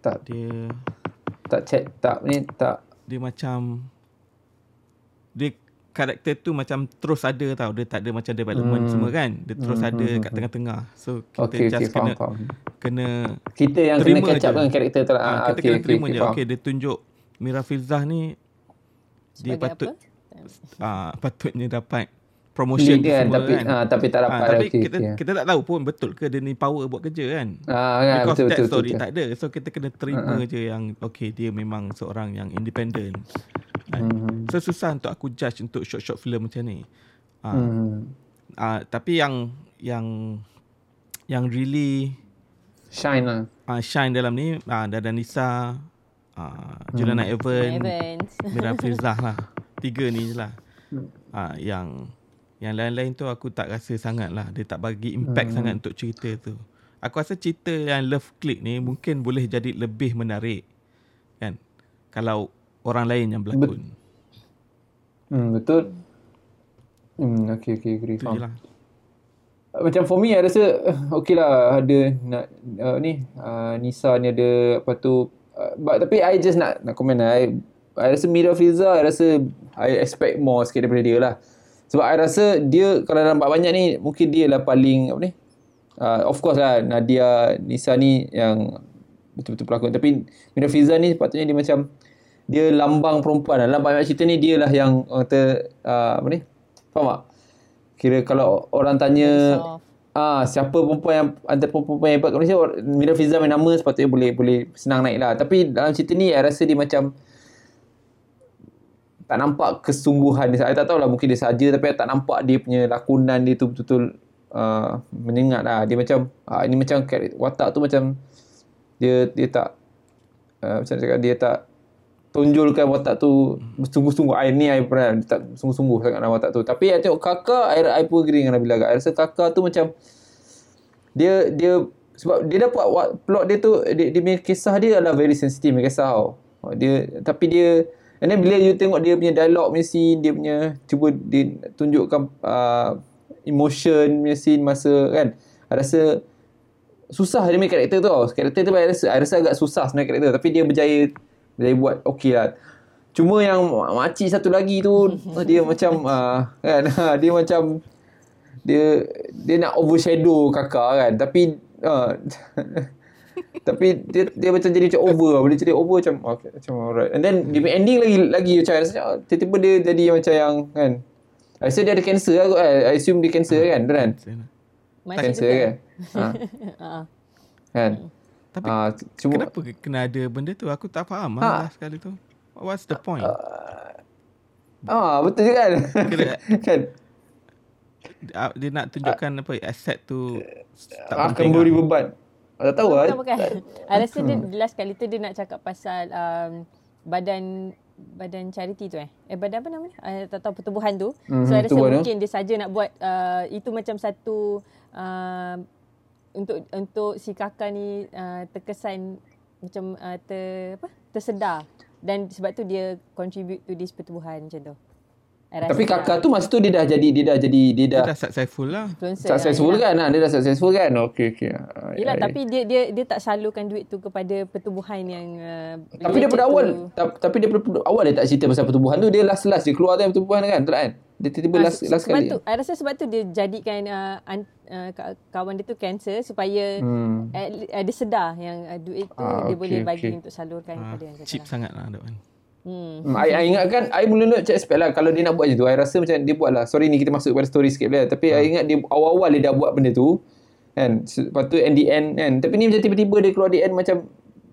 tak dia tak check tak ni tak dia macam dia karakter tu macam terus ada tau. Dia tak ada macam development Hmm. semua kan. Dia terus Hmm, ada hmm, kat hmm. tengah-tengah. So kita okey just faham kena faham. kena Kita yang terima kena catch up dengan karakter tu lah. ah, Ah, kita okey kena okey terima okey je. faham. Okay, dia tunjuk Mira Filzah ni dia Sebagai patut apa? ah, patutnya dapat promotion Lead kan semua tapi kan. ah, tapi tak Ah, dapat tapi okey kita okey. kita tak tahu pun betul ke dia ni power buat kerja kan. Ah kan Because betul that betul story betul. tak ada. So kita kena terima uh-huh. je yang okay dia memang seorang yang independent. Kan? Hmm. So susah untuk aku judge untuk short-short film macam ni. Ah, Hmm. ah, tapi yang yang yang really Shine lah. ah, shine dalam ni ah, Dada Nisa, ah, Juliana Evan, Evans Mira Filzah lah. Tiga ni je lah. Hmm. Ah, yang yang lain-lain tu aku tak rasa sangat lah. Dia tak bagi impact Hmm. sangat untuk cerita tu. Aku rasa cerita yang Love Click ni mungkin boleh jadi lebih menarik. Kan? Kalau orang lain yang berlakon. Hmm betul. Hmm okey okey agree Itu je faham. lah. Macam for me I rasa uh, okay lah ada nak uh, ni uh, Nisa ni ada apa tu uh, but, tapi I just nak nak komen lah I, I rasa Mira Filza I rasa I expect more sikit daripada dia lah sebab I rasa dia kalau nampak banyak ni mungkin dia lah paling apa ni? Uh, of course lah Nadia Nisa ni yang betul-betul pelakon. Tapi Mira Filza ni sepatutnya dia macam dia lambang perempuan lah. dalam banyak cerita ni dia lah yang orang kata uh, apa ni? Faham tak? Kira kalau orang tanya ah siapa perempuan yang antara perempuan yang hebat kat Malaysia Mira Fiza main nama sepatutnya boleh boleh senang naik lah. Tapi dalam cerita ni I rasa dia macam tak nampak kesungguhan dia. I tak tahulah mungkin dia saja tapi I tak nampak dia punya lakonan dia tu betul-betul uh, menyengat lah. Dia macam uh, ini macam watak tu macam dia dia tak uh, macam cakap dia tak tonjolkan watak tu sungguh-sungguh I ni I pernah dia tak sungguh-sungguh sangat dalam watak tu tapi I tengok kakak I, I pun agree dengan Nabila agak rasa kakak tu macam dia dia sebab dia dapat plot dia tu dia, dia punya kisah dia adalah very sensitive punya kisah tau dia tapi dia and then bila you tengok dia punya dialog punya scene dia punya cuba dia tunjukkan uh, emotion punya scene masa kan I rasa susah dia punya karakter tu. Karakter tu I rasa, I rasa agak susah sebenarnya karakter tapi dia berjaya berjaya buat okey lah. Cuma yang makcik satu lagi tu dia macam uh, kan dia macam dia dia nak overshadow kakak kan tapi uh, Tapi dia dia macam jadi macam over lah. Dia jadi over macam okay, macam alright. And then dia punya ending lagi lagi macam rasanya oh, tiba-tiba dia jadi macam yang kan. I rasa dia ada cancer lah kot. I, I assume dia cancer kan, kan? Masih Cancer juga. kan? Ha. Ha. kan? Tapi Ah, cuma Kenapa kena ada benda tu? Aku tak faham Ha. lah sekali tu. What's the point? ah betul juga kan? Kan? Dia nak tunjukkan apa aset tu tak akan beri lah. beban. Tak tahu lah. Bukan, bukan. I rasa dia last kali tu dia nak cakap pasal um, badan badan charity tu eh. Eh badan apa namanya? I tak tahu pertubuhan tu. Mhm, so I rasa mungkin dia saja nak buat uh, itu macam satu uh, untuk untuk si kakak ni uh, terkesan macam uh, ter apa? tersedar dan sebab tu dia contribute to this pertubuhan macam tu. Rasa Tapi kakak tu masa tu dia dah jadi dia dah jadi dia Dia dah dah successful lah. influencer successful lah. kan? Ah, dia dah successful kan? Okey okey. Ah, Yelah, I- tapi dia dia dia tak salurkan duit tu kepada pertubuhan yang uh, Tapi dia pada awal ta- Tapi dia pada awal dia tak cerita pasal pertubuhan tu Dia last-last dia keluar dari pertubuhan kan Betul kan Dia tiba-tiba Ah, last, last sebab kali tu, I rasa sebab tu dia jadikan uh, an, uh, ka- kawan dia tu cancer supaya Hmm. at, uh, dia sedar yang uh, duit tu Ah, dia okey, boleh bagi okey. untuk salurkan Ah, kepada yang cheap kata. sangat lah that one. Hmm. Hmm, I, I ingatkan I mula-mula macam expect lah. Kalau dia nak buat macam tu I rasa macam dia buat lah. Sorry ni kita masuk pada story sikit lah. Tapi I ingat dia awal-awal dia dah buat benda tu Kan? Lepas tu in the end kan? Tapi ni macam tiba-tiba dia keluar di end macam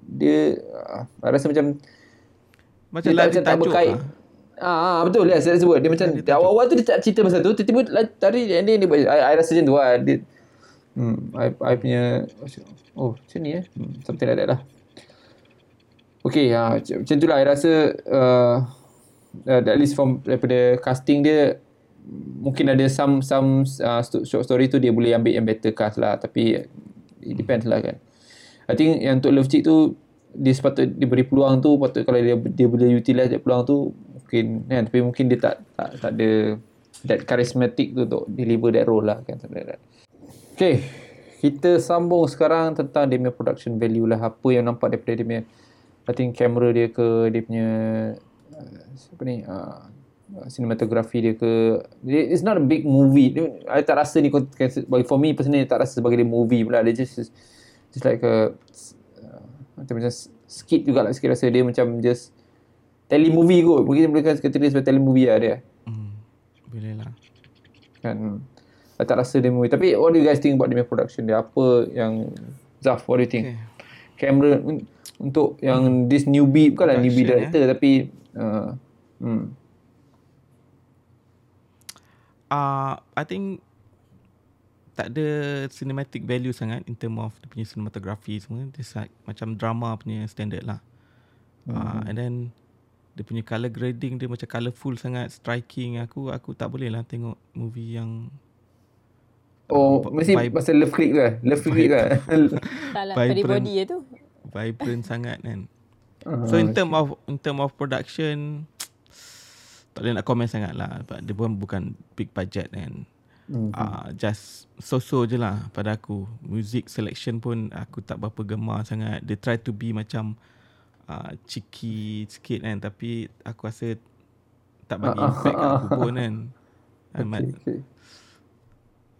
Dia uh, I rasa macam Macam dia tak, lari macam tak berkait. lah. Ah, ah betul. Lah saya sebut dia macam dia awal-awal tu dia tak cerita pasal tu. Tiba-tiba la- tadi dia, dia buat I, I rasa macam tu lah. Dia hmm I, I punya oh macam ni eh. Hmm, something like that lah Okay, ha, macam macam tu lah. I rasa uh, uh, at least from daripada casting dia mungkin ada some some uh, short story tu dia boleh ambil yang better cast lah. Tapi it depends lah kan. I think yang untuk Love Chick tu dia sepatut dia beri peluang tu patut kalau dia dia boleh utilize that peluang tu mungkin kan tapi mungkin dia tak tak tak ada that charismatic tu untuk deliver that role lah kan that. Okay, kita sambung sekarang tentang dia punya production value lah. Apa yang nampak daripada dia punya I think kamera dia ke dia punya uh, apa ni uh, cinematography dia ke it's not a big movie dia, I tak rasa ni bagi for me personally tak rasa sebagai dia movie pula dia just just like a uh, macam macam skit jugalah sikit rasa dia macam just telemovie kot mungkin boleh kata dia sebagai telemovie lah dia Hmm. Boleh lah. kan. I tak rasa dia movie tapi what do you guys think about punya production dia apa yang Zaf what do you think Okay. Kamera un- untuk yang this newbie bukanlah newbie Production, director tapi uh, hmm. Uh, I think tak ada cinematic value sangat in term of dia punya cinematography semua. Dia like, macam drama punya standard lah. Uh, and then dia punya colour grading dia macam colourful sangat, striking. Aku aku tak boleh lah tengok movie yang oh mesti vibe- pasal love click ke love click ke Tak lah, Vibrant. body tu. vibrant sangat kan. Ah, So in term of in term of production tak boleh nak komen sangat lah. Sebab dia pun bukan big budget kan. Hmm. Uh, just so-so je lah pada aku. Music selection pun aku tak berapa gemar sangat. Dia try to be macam uh, cheeky sikit kan. Tapi aku rasa tak bagi ah, impact kat ah, aku pun kan. Okay, okay.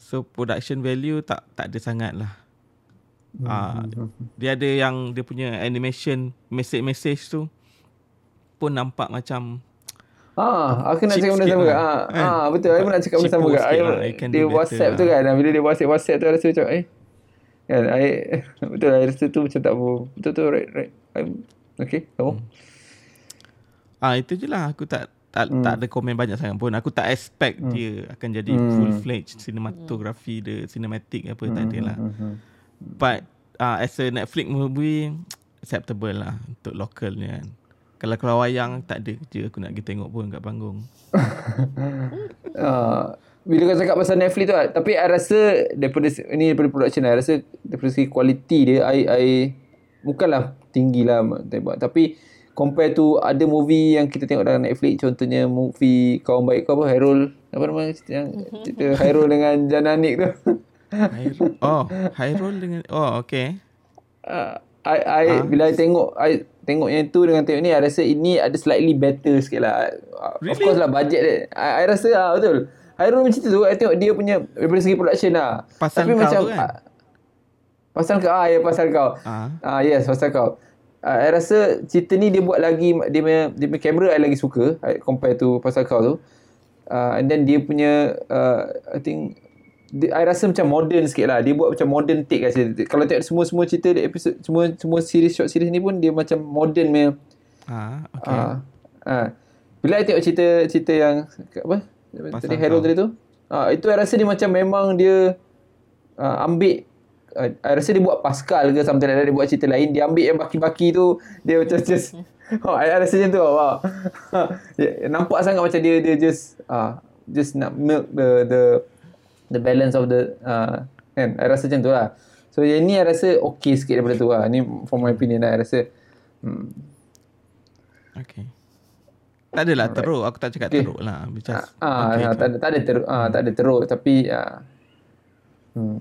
So production value tak tak ada sangat lah. Hmm, Ah, dia ada yang dia punya animation message-message tu pun nampak macam Ah, aku nak cakap benda sama lah. ke? Ah, Kan? ah, betul. Aku nak cakap benda sama I, lah. Dia WhatsApp tu lah. kan. Bila dia WhatsApp WhatsApp tu I rasa macam eh kan I betul I rasa tu macam tak apa. Betul tu right right. I'm, okay, kamu. ah itu je lah aku tak tak, Hmm. tak ada komen banyak sangat pun. Aku tak expect dia akan jadi Hmm. full fledged cinematography dia cinematic apa tak ada lah. Mhm. But uh, as a Netflix movie acceptable lah untuk local ni kan. Kalau keluar wayang tak ada kerja aku nak pergi tengok pun kat panggung. Uh, bila kau cakap pasal Netflix tu tapi I rasa daripada se- ni daripada production I rasa daripada segi kualiti dia I, I bukanlah tinggi lah tapi compare tu ada movie yang kita tengok dalam Netflix contohnya movie Kawan Baik kau apa Hairul apa nama cerita yang cerita Hairul dengan Jananik tu Hairul. Oh, Hairul dengan oh okay. uh, I, I bila I tengok I tengok yang tu dengan tengok ni I rasa ini ada slightly better sikit lah uh, of Really? course lah budget dia I, I rasa lah betul Hairul macam tu I tengok dia punya daripada segi production lah Pasal tapi kau macam tu kan? ah, Pasal kau. Ah, ya pasal kau. Ah. Ah, yes, pasal kau. Uh, I rasa cerita ni dia buat lagi dia punya dia punya kamera I lagi suka I compare tu pasal kau tu. Uh, and then dia punya uh, I think dia, I rasa macam modern sikit lah. Dia buat macam modern take rasa. Kalau tengok semua-semua cerita dia episode semua semua series short series ni pun dia macam modern punya. Ah, okay. Ah. Ah. Bila I tengok cerita cerita yang apa? Pasal tadi Harold tadi tu. Ah, itu I rasa dia macam memang dia uh, ambil uh, I rasa dia buat Pascal ke something like that. Dia buat cerita lain. Dia ambil yang baki-baki tu. Dia macam just... Oh, I, I rasa macam tu. Wow. yeah, nampak sangat macam dia dia just uh, just nak milk the the the balance of the uh, kan. I rasa macam tu lah. So yang ni I rasa okay sikit daripada tu lah. Ni for my opinion lah. I rasa hmm, Okay. Tak adalah teruk. Aku tak cakap Okay. teruk lah. Just, Ah, okay ah, tak ada tak ada teruk ah, tak ada teruk tapi ah, hmm.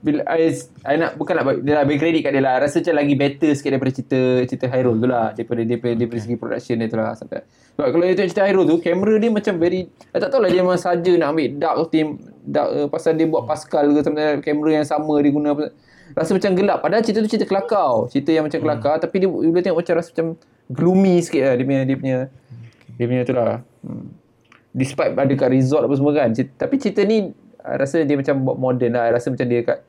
Bila I, I nak bukan nak dia nak bagi kredit kat dia lah. Rasa macam lagi better sikit daripada cerita cerita Hyrule tu lah daripada daripada, daripada segi production dia tu lah sampai. Sebab kalau you tengok cerita Hyrule tu kamera dia macam very I tak tahu lah dia memang saja nak ambil dark theme dark uh, pasal dia buat Pascal ke sebenarnya kamera yang sama dia guna. Rasa macam gelap padahal cerita tu cerita kelakar. Cerita yang macam kelakar tapi dia boleh tengok macam rasa macam gloomy sikit lah dia punya dia punya dia punya tu lah. Hmm. Despite ada kat resort apa semua kan. Cita, tapi cerita ni I rasa dia macam buat modern lah. Rasa macam dia kat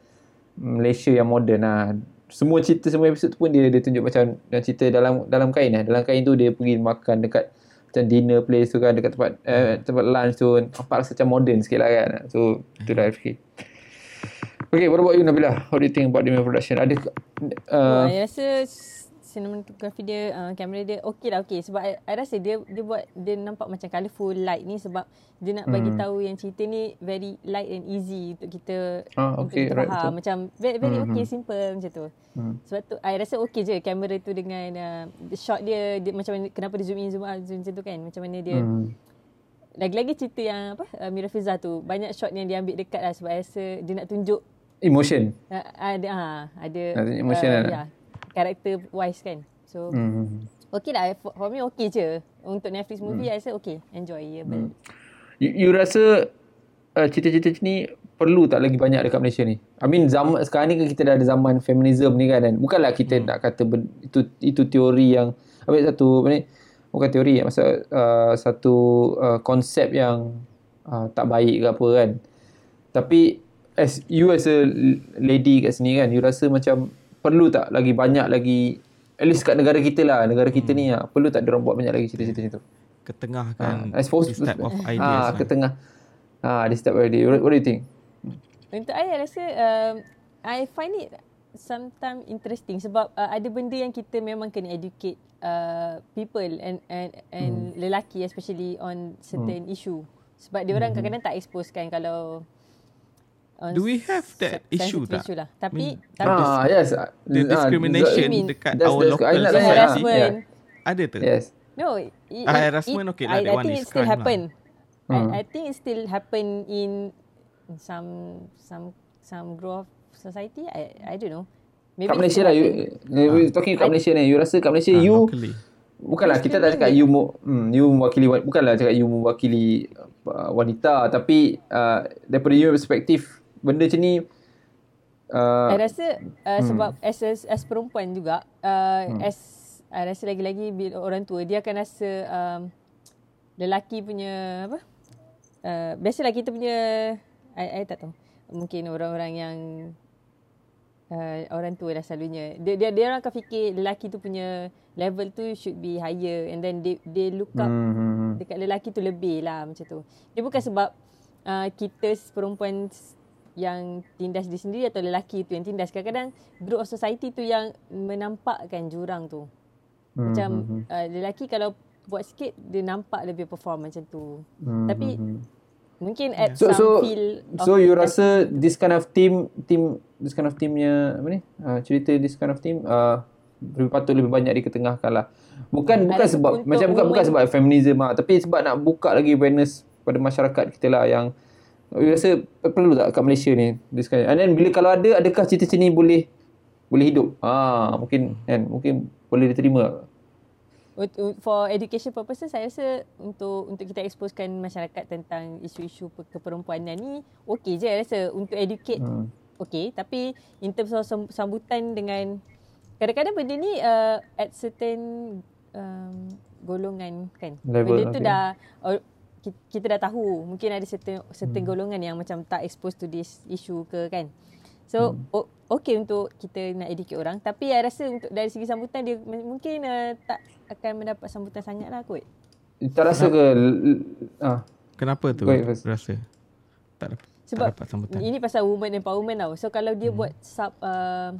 Malaysia yang modern lah. Semua cerita semua episod tu pun dia dia tunjuk macam yang cerita dalam dalam kain lah. Dalam kain tu dia pergi makan dekat macam dinner place tu kan dekat tempat eh, tempat lunch tu nampak rasa macam modern sikit lah kan. So tu I fikir. Okay, what about you Nabila? How do you think about the production? Ada uh, Uh, I rasa cinematography dia, uh, kamera dia okey lah okey sebab I, I rasa dia dia buat dia nampak macam colourful light ni sebab dia nak bagi Hmm. tahu yang cerita ni very light and easy untuk kita Ah, untuk okay, kita right, faham betul. macam very, very Hmm, okey hmm. simple macam tu. hmm. Sebab tu I rasa okey je kamera tu dengan uh, the shot dia, dia macam mana kenapa dia zoom in zoom out zoom macam tu kan macam mana dia Hmm. lagi-lagi cerita yang apa uh, Mirafiza tu banyak shot yang dia ambil dekat lah sebab I rasa dia nak tunjuk Emotion. uh, ada ha, ada Ada emotional lah. ya character wise kan so Hmm. okay lah for, for me okay je untuk Netflix movie I rasa okay enjoyable You, you rasa uh, cerita-cerita ni perlu tak lagi banyak dekat Malaysia ni? I mean zaman sekarang ni kan kita dah ada zaman feminism ni kan dan bukanlah kita hmm. nak kata ben, itu itu teori yang ambil satu apa ni bukan teori masa uh, satu uh, konsep yang uh, tak baik ke apa kan. Tapi as you as a lady kat sini kan you rasa macam perlu tak lagi banyak lagi at least kat negara kita lah negara kita ni lah, perlu tak diorang buat banyak lagi cerita-cerita macam tu? Ketengahkan I suppose this type of ideas ah, lah. ke tengah ah this type of idea what, what do you think Untuk I, I rasa um, I find it sometimes interesting sebab uh, ada benda yang kita memang kena educate uh, people and and and hmm. lelaki especially on certain hmm. issue. Sebab dia orang Hmm. kadang-kadang tak expose kan kalau on Do we have that issue tak? issue lah. Tapi mean, tapi ah yes The Ah, discrimination mean? dekat That's- our that's- local I society. ah. harassment. Ada tu? yes No, it, Ah, harassment okay lah, I, that I one think it still lah. happen. Hmm. I, I think it still happen in some some some group of society. I I don't know. Maybe kat Malaysia lah you, you talking kat Malaysia ni you rasa kat Malaysia Ah, you locally. bukanlah kita tak cakap you hmm, you mewakili wa- bukanlah cakap you mewakili uh, wanita tapi uh, daripada you perspektif benda macam ni uh, I rasa uh, Hmm. sebab as, as as perempuan juga uh, as I rasa lagi-lagi bila orang tua dia akan rasa um, lelaki punya apa? Uh, biasalah kita punya I, I tak tahu. Mungkin orang-orang yang uh, orang tua lah selalunya. Dia, dia dia orang akan fikir lelaki tu punya level tu should be higher and then they they look up hmm, hmm, hmm. dekat lelaki tu lebih lah macam tu. Dia bukan sebab uh, kita perempuan yang tindas diri sendiri atau lelaki tu yang tindas. Kadang-kadang group of society tu yang menampakkan jurang tu. Hmm, Macam hmm, hmm. uh, lelaki kalau buat sikit dia nampak lebih perform macam tu. Hmm, Tapi hmm, mungkin at So some so feel so you rasa this kind of team team this kind of teamnya apa ni? Uh, cerita this kind of team uh, lebih patut lebih banyak diketengahkan lah. Bukan bukan rasa sebab macam bukan bukan sebab feminism lah, tapi sebab nak buka lagi awareness pada masyarakat kita lah yang you rasa perlu tak kat Malaysia ni this kind. And then bila kalau ada adakah cerita macam ni boleh boleh hidup? Ah mungkin kan mungkin boleh diterima. For education purposes saya rasa untuk untuk kita exposekan masyarakat tentang isu-isu pe- keperempuanan ni okey je saya rasa untuk educate Hmm. okay. Tapi in terms of sam- sambutan dengan kadang-kadang benda ni uh, at certain um, golongan kan. Level, benda tu okay. dah kita dah tahu mungkin ada certain certain hmm. golongan yang macam tak expose to this issue ke kan. So hmm. o- okay untuk kita nak educate orang tapi I rasa untuk dari segi sambutan dia mungkin uh, tak akan mendapat sambutan sangat lah kot. Tak rasa ke ah Kenapa tu rasa tak dapat, Sebab tak dapat sambutan? ini pasal woman empowerment tau. So kalau dia hmm. buat sub uh, uh,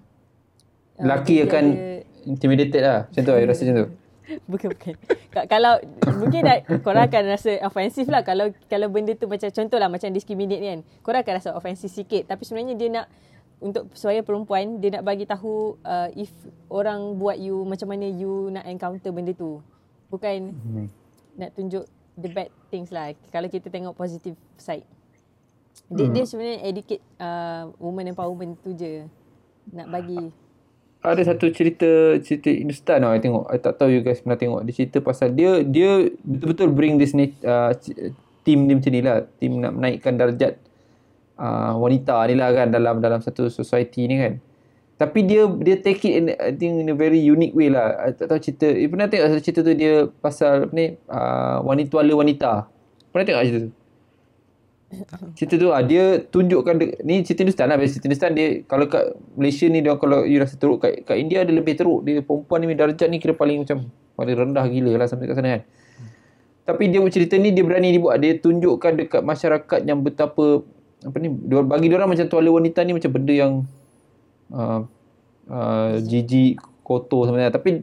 lelaki dia akan ada- intimidated lah. Macam tu I rasa macam tu. Bukan bukan. Ka- kalau mungkin dah, korang akan rasa offensif lah kalau kalau benda tu macam contoh lah macam discriminate ni kan. Korang akan rasa offensif sikit tapi sebenarnya dia nak untuk supaya perempuan dia nak bagi tahu uh, if orang buat you macam mana you nak encounter benda tu. Bukan Hmm. nak tunjuk the bad things lah. Kalau kita tengok positive side. Dia, dia sebenarnya educate uh, woman empowerment tu je. Nak bagi Ada satu cerita cerita Hindustan tau I tengok. I tak tahu you guys pernah tengok. Dia cerita pasal dia dia betul-betul bring this uh, team dia macam ni lah. Team nak menaikkan darjat uh, wanita ni lah kan dalam dalam satu society ni kan. Tapi dia dia take it in I think in a very unique way lah. I tak tahu cerita. You pernah tengok cerita tu dia pasal apa ni uh, wanita wanita. Pernah tengok cerita tu? Cerita tu ah dia tunjukkan de- ni cerita Hindustan lah. Cerita Hindustan dia kalau kat Malaysia ni dia kalau you rasa teruk kat, kat India dia lebih teruk. Dia perempuan ni darjat ni kira paling macam paling rendah gila lah sampai kat sana kan. Tapi dia buat cerita ni dia berani dibuat. Dia tunjukkan dekat masyarakat yang betapa apa ni dia bagi dia orang macam tuala wanita ni macam benda yang uh, uh, jijik kotor sebenarnya. Tapi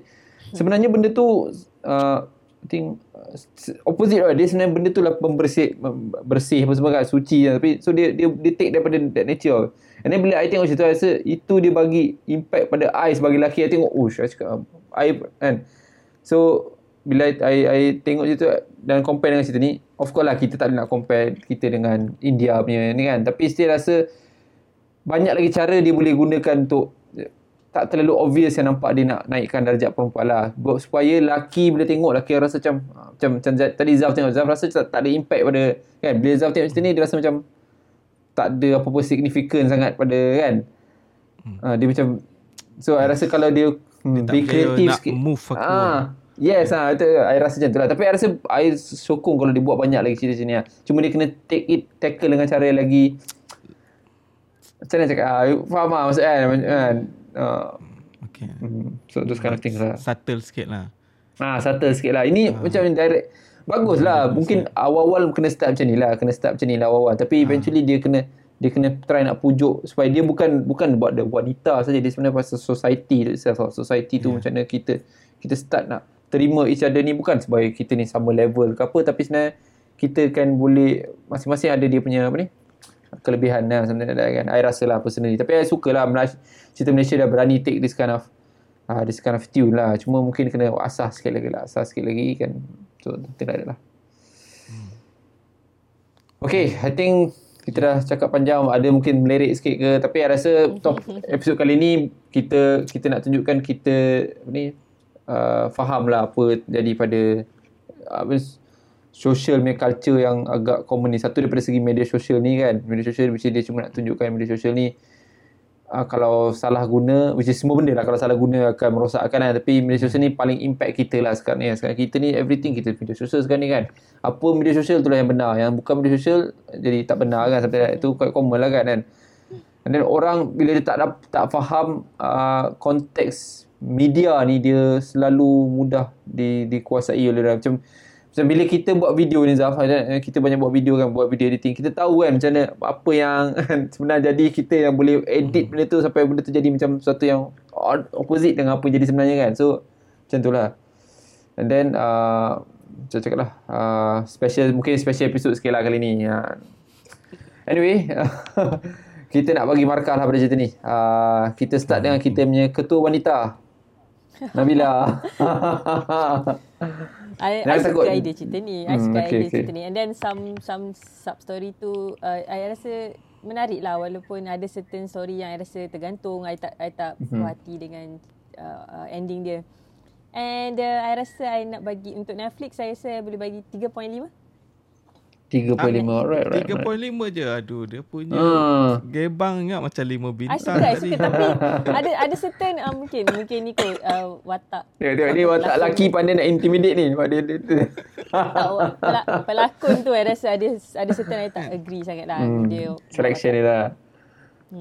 sebenarnya benda tu uh, Think uh, opposite lah. Dia sebenarnya benda tu lah pembersih bersih apa semua kan suci lah. tapi so dia dia dia take daripada that nature. And then bila I tengok cerita tu I rasa itu dia bagi impact pada I sebagai lelaki. I tengok oh I cakap I kan. So bila I, I, I tengok cerita tu dan compare dengan cerita ni of course lah kita tak nak compare kita dengan India punya ni kan. Tapi still rasa banyak lagi cara dia boleh gunakan untuk tak terlalu obvious yang nampak dia nak naikkan darjat perempuan lah. Supaya laki bila tengok laki rasa macam macam, macam Zaf- tadi Zaf tengok Zaf rasa tak, tak ada impact pada kan bila Zaf tengok cerita ni dia rasa macam tak ada apa-apa signifikan sangat pada kan. Hmm. Ha, dia macam so I rasa kalau dia, tak be kreatif nak sikit. move aku. Ah, yes ah itu I rasa macam tu lah. Tapi I rasa I sokong kalau dia buat banyak lagi cerita sini lah. Cuma dia kena take it tackle dengan cara yang lagi macam mana cakap ah, faham lah maksud kan Macam- kan uh, Okay. Hmm, so those kind of things lah. Subtle sikit lah. Ha, subtle sikit lah. Ini macam direct. Bagus lah. Mungkin awal-awal kena start macam ni lah. Kena start macam ni lah awal-awal. Tapi eventually dia kena dia kena try nak pujuk supaya dia bukan bukan buat the wanita saja dia sebenarnya pasal society itself tau. society tu macam mana kita kita start nak terima each other ni bukan sebab kita ni sama level ke apa tapi sebenarnya kita kan boleh masing-masing ada dia punya apa ni kelebihan lah sebenarnya kan. I rasa lah personally tapi I suka lah Malaysia, cerita Malaysia dah berani take this kind of uh, this kind of tune lah. Cuma mungkin kena asah sikit lagi lah. Asah sikit lagi kan. So tidak ada lah. Okay, I think kita dah cakap panjang. Ada mungkin melirik sikit ke. Tapi I rasa top episod kali ni kita kita nak tunjukkan kita apa ni uh, faham lah apa jadi pada apa social media culture yang agak common ni. Satu daripada segi media sosial ni kan. Media sosial is dia cuma nak tunjukkan media sosial ni uh, kalau salah guna which is semua benda lah. Kalau salah guna akan merosakkan lah tapi media sosial ni paling impact kita lah sekarang ni. Sekarang kita ni everything kita media sosial sekarang ni kan. Apa media sosial tu lah yang benar. Yang bukan media sosial jadi tak benar kan. Sampai itu quite common lah kan kan. And then orang bila dia tak tak faham uh, konteks media ni dia selalu mudah di, dikuasai oleh orang. Macam macam bila kita buat video ni Zaf eh, kita banyak buat video kan buat video editing kita tahu kan macam mana apa yang sebenarnya jadi kita yang boleh edit benda tu sampai benda tu jadi macam sesuatu yang opposite dengan apa jadi sebenarnya kan. So macam tu lah. And then uh, macam cakap lah uh, special mungkin special episode sikit lah kali ni uh, anyway kita nak bagi markah lah pada cerita ni. Uh, kita start dengan kita punya ketua wanita Nabila I, I takut. suka idea cerita ni. I Hmm, suka okay, idea okay. cerita ni. And then some some sub story tu uh, I rasa menarik lah walaupun ada certain story yang I rasa tergantung. I tak I tak Mhm. puas hati dengan uh, uh, ending dia. And uh, I rasa I nak bagi untuk Netflix saya rasa I boleh bagi 3.5. 3.5 alright alright. 3.5 alright. je. Aduh, dia punya Ah. gebang ingat macam 5 I bintang. suka, I tadi. suka tapi ada ada certain uh, mungkin mungkin ni kot uh, watak Tengok tengok ni watak lelaki pandai nak intimidate ni. Dia, dia, dia. tak, pelak, pelakon tu I rasa ada ada certain I tak agree sangat lah Hmm, dia Selection dia lah.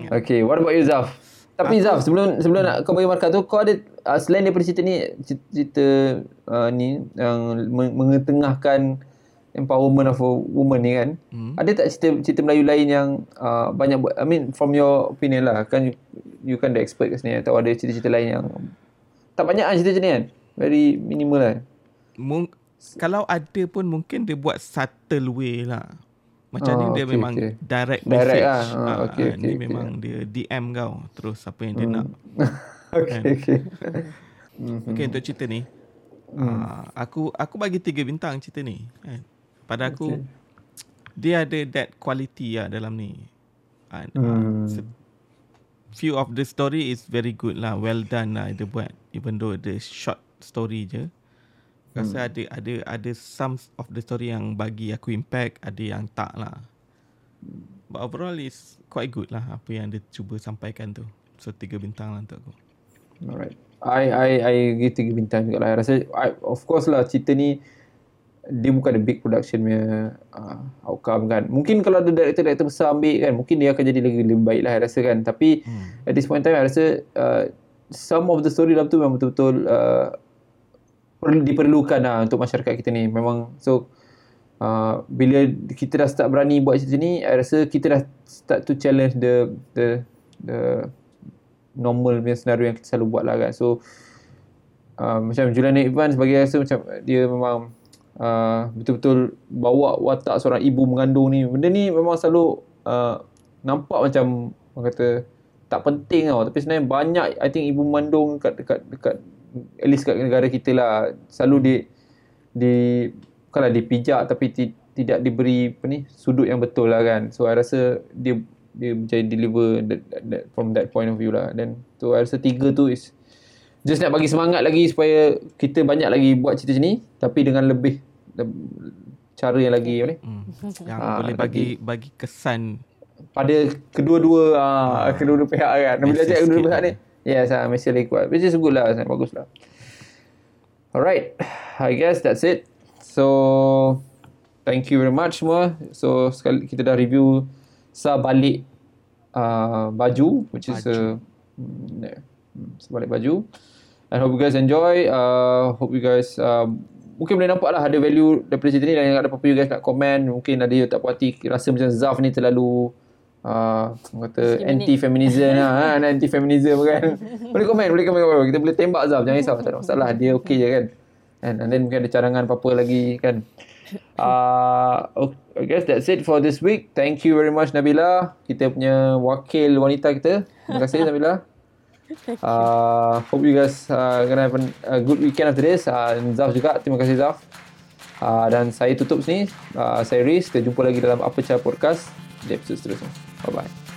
Okay, what about you Zaf? Tapi Zaf, sebelum sebelum nak kau bagi markah tu, kau ada uh, selain daripada cerita ni, cerita, cerita uh, ni yang men- mengetengahkan empowerment of a woman ni kan. Hmm. Ada tak cerita cerita Melayu lain yang uh, banyak buat I mean from your opinion lah kan you, you kan the expert kat sini atau ada cerita-cerita lain yang tak banyak kan cerita macam ni kan. Very minimal lah. Mung- kalau ada pun mungkin dia buat subtle way lah. Macam Oh, ni dia okay, memang okay. direct Direct message. lah. Ah, Ah, okay, ah, okay, ni okay. memang dia DM kau terus apa yang dia nak. okay, okay. Okay untuk cerita ni. ah, aku aku bagi tiga bintang cerita ni. Kan. Pada aku Okay. dia ada that quality lah dalam ni. And, Hmm. se- few of the story is very good lah. Well done lah dia buat. Even though the short story je. Rasa ada ada ada some of the story yang bagi aku impact, ada yang tak lah. But overall is quite good lah apa yang dia cuba sampaikan tu. So tiga bintang lah untuk aku. Alright. I I I give tiga bintang juga lah. I rasa I, of course lah cerita ni dia bukan the big production punya uh, outcome kan. Mungkin kalau ada director-director besar ambil kan, mungkin dia akan jadi lagi lebih baik lah I rasa kan. Tapi hmm. at this point in time I rasa uh, some of the story dalam tu memang betul-betul uh, perlu diperlukan lah untuk masyarakat kita ni. Memang so uh, bila kita dah start berani buat cerita ni, I rasa kita dah start to challenge the the the normal punya senario yang kita selalu buat lah kan. So uh, macam Juliana Evans bagi rasa macam dia memang uh, betul-betul bawa watak seorang ibu mengandung ni. Benda ni memang selalu uh, nampak macam orang kata tak penting tau. Tapi sebenarnya banyak I think ibu mengandung dekat dekat dekat at least kat negara kita lah selalu di di bukanlah dipijak tapi ti, tidak diberi apa ni sudut yang betul lah kan. So I rasa dia dia macam deliver that, that, that, from that point of view lah. Dan tu I rasa tiga tu is just nak bagi semangat lagi supaya kita banyak lagi buat cerita macam ni tapi dengan lebih cara yang lagi apa ni Hmm. Yang Ah, boleh bagi bagi kesan pada kedua-dua ah, kedua-dua pihak kan. Bila Message cakap kedua-dua pihak ni yes ah mesti lagi kuat. Which is good lah, sangat bagus lah. Alright, I guess that's it. So thank you very much semua. So sekali kita dah review Sa balik uh, baju which is a mm, yeah, mm, sebalik baju. I hope you guys enjoy. Uh, hope you guys uh, mungkin boleh nampak lah ada value daripada cerita ni dan yang ada apa-apa you guys nak komen mungkin ada yang tak puas hati rasa macam Zaf ni terlalu uh, kata anti-feminism lah ha, anti-feminism kan? Boleh komen boleh komen boleh. kita boleh tembak Zaf jangan risau tak ada masalah. Dia okey je kan? And, and then mungkin ada cadangan apa-apa lagi kan? Uh, okay, I guess that's it for this week. Thank you very much Nabila. Kita punya wakil wanita kita. Terima kasih Nabila Uh, hope you guys uh, gonna have a, good weekend after this. Uh, and Zaf juga, terima kasih Zaf. Uh, dan saya tutup sini. Uh, saya Riz. Kita jumpa lagi dalam Apa Cara Podcast di episod seterusnya. Bye-bye.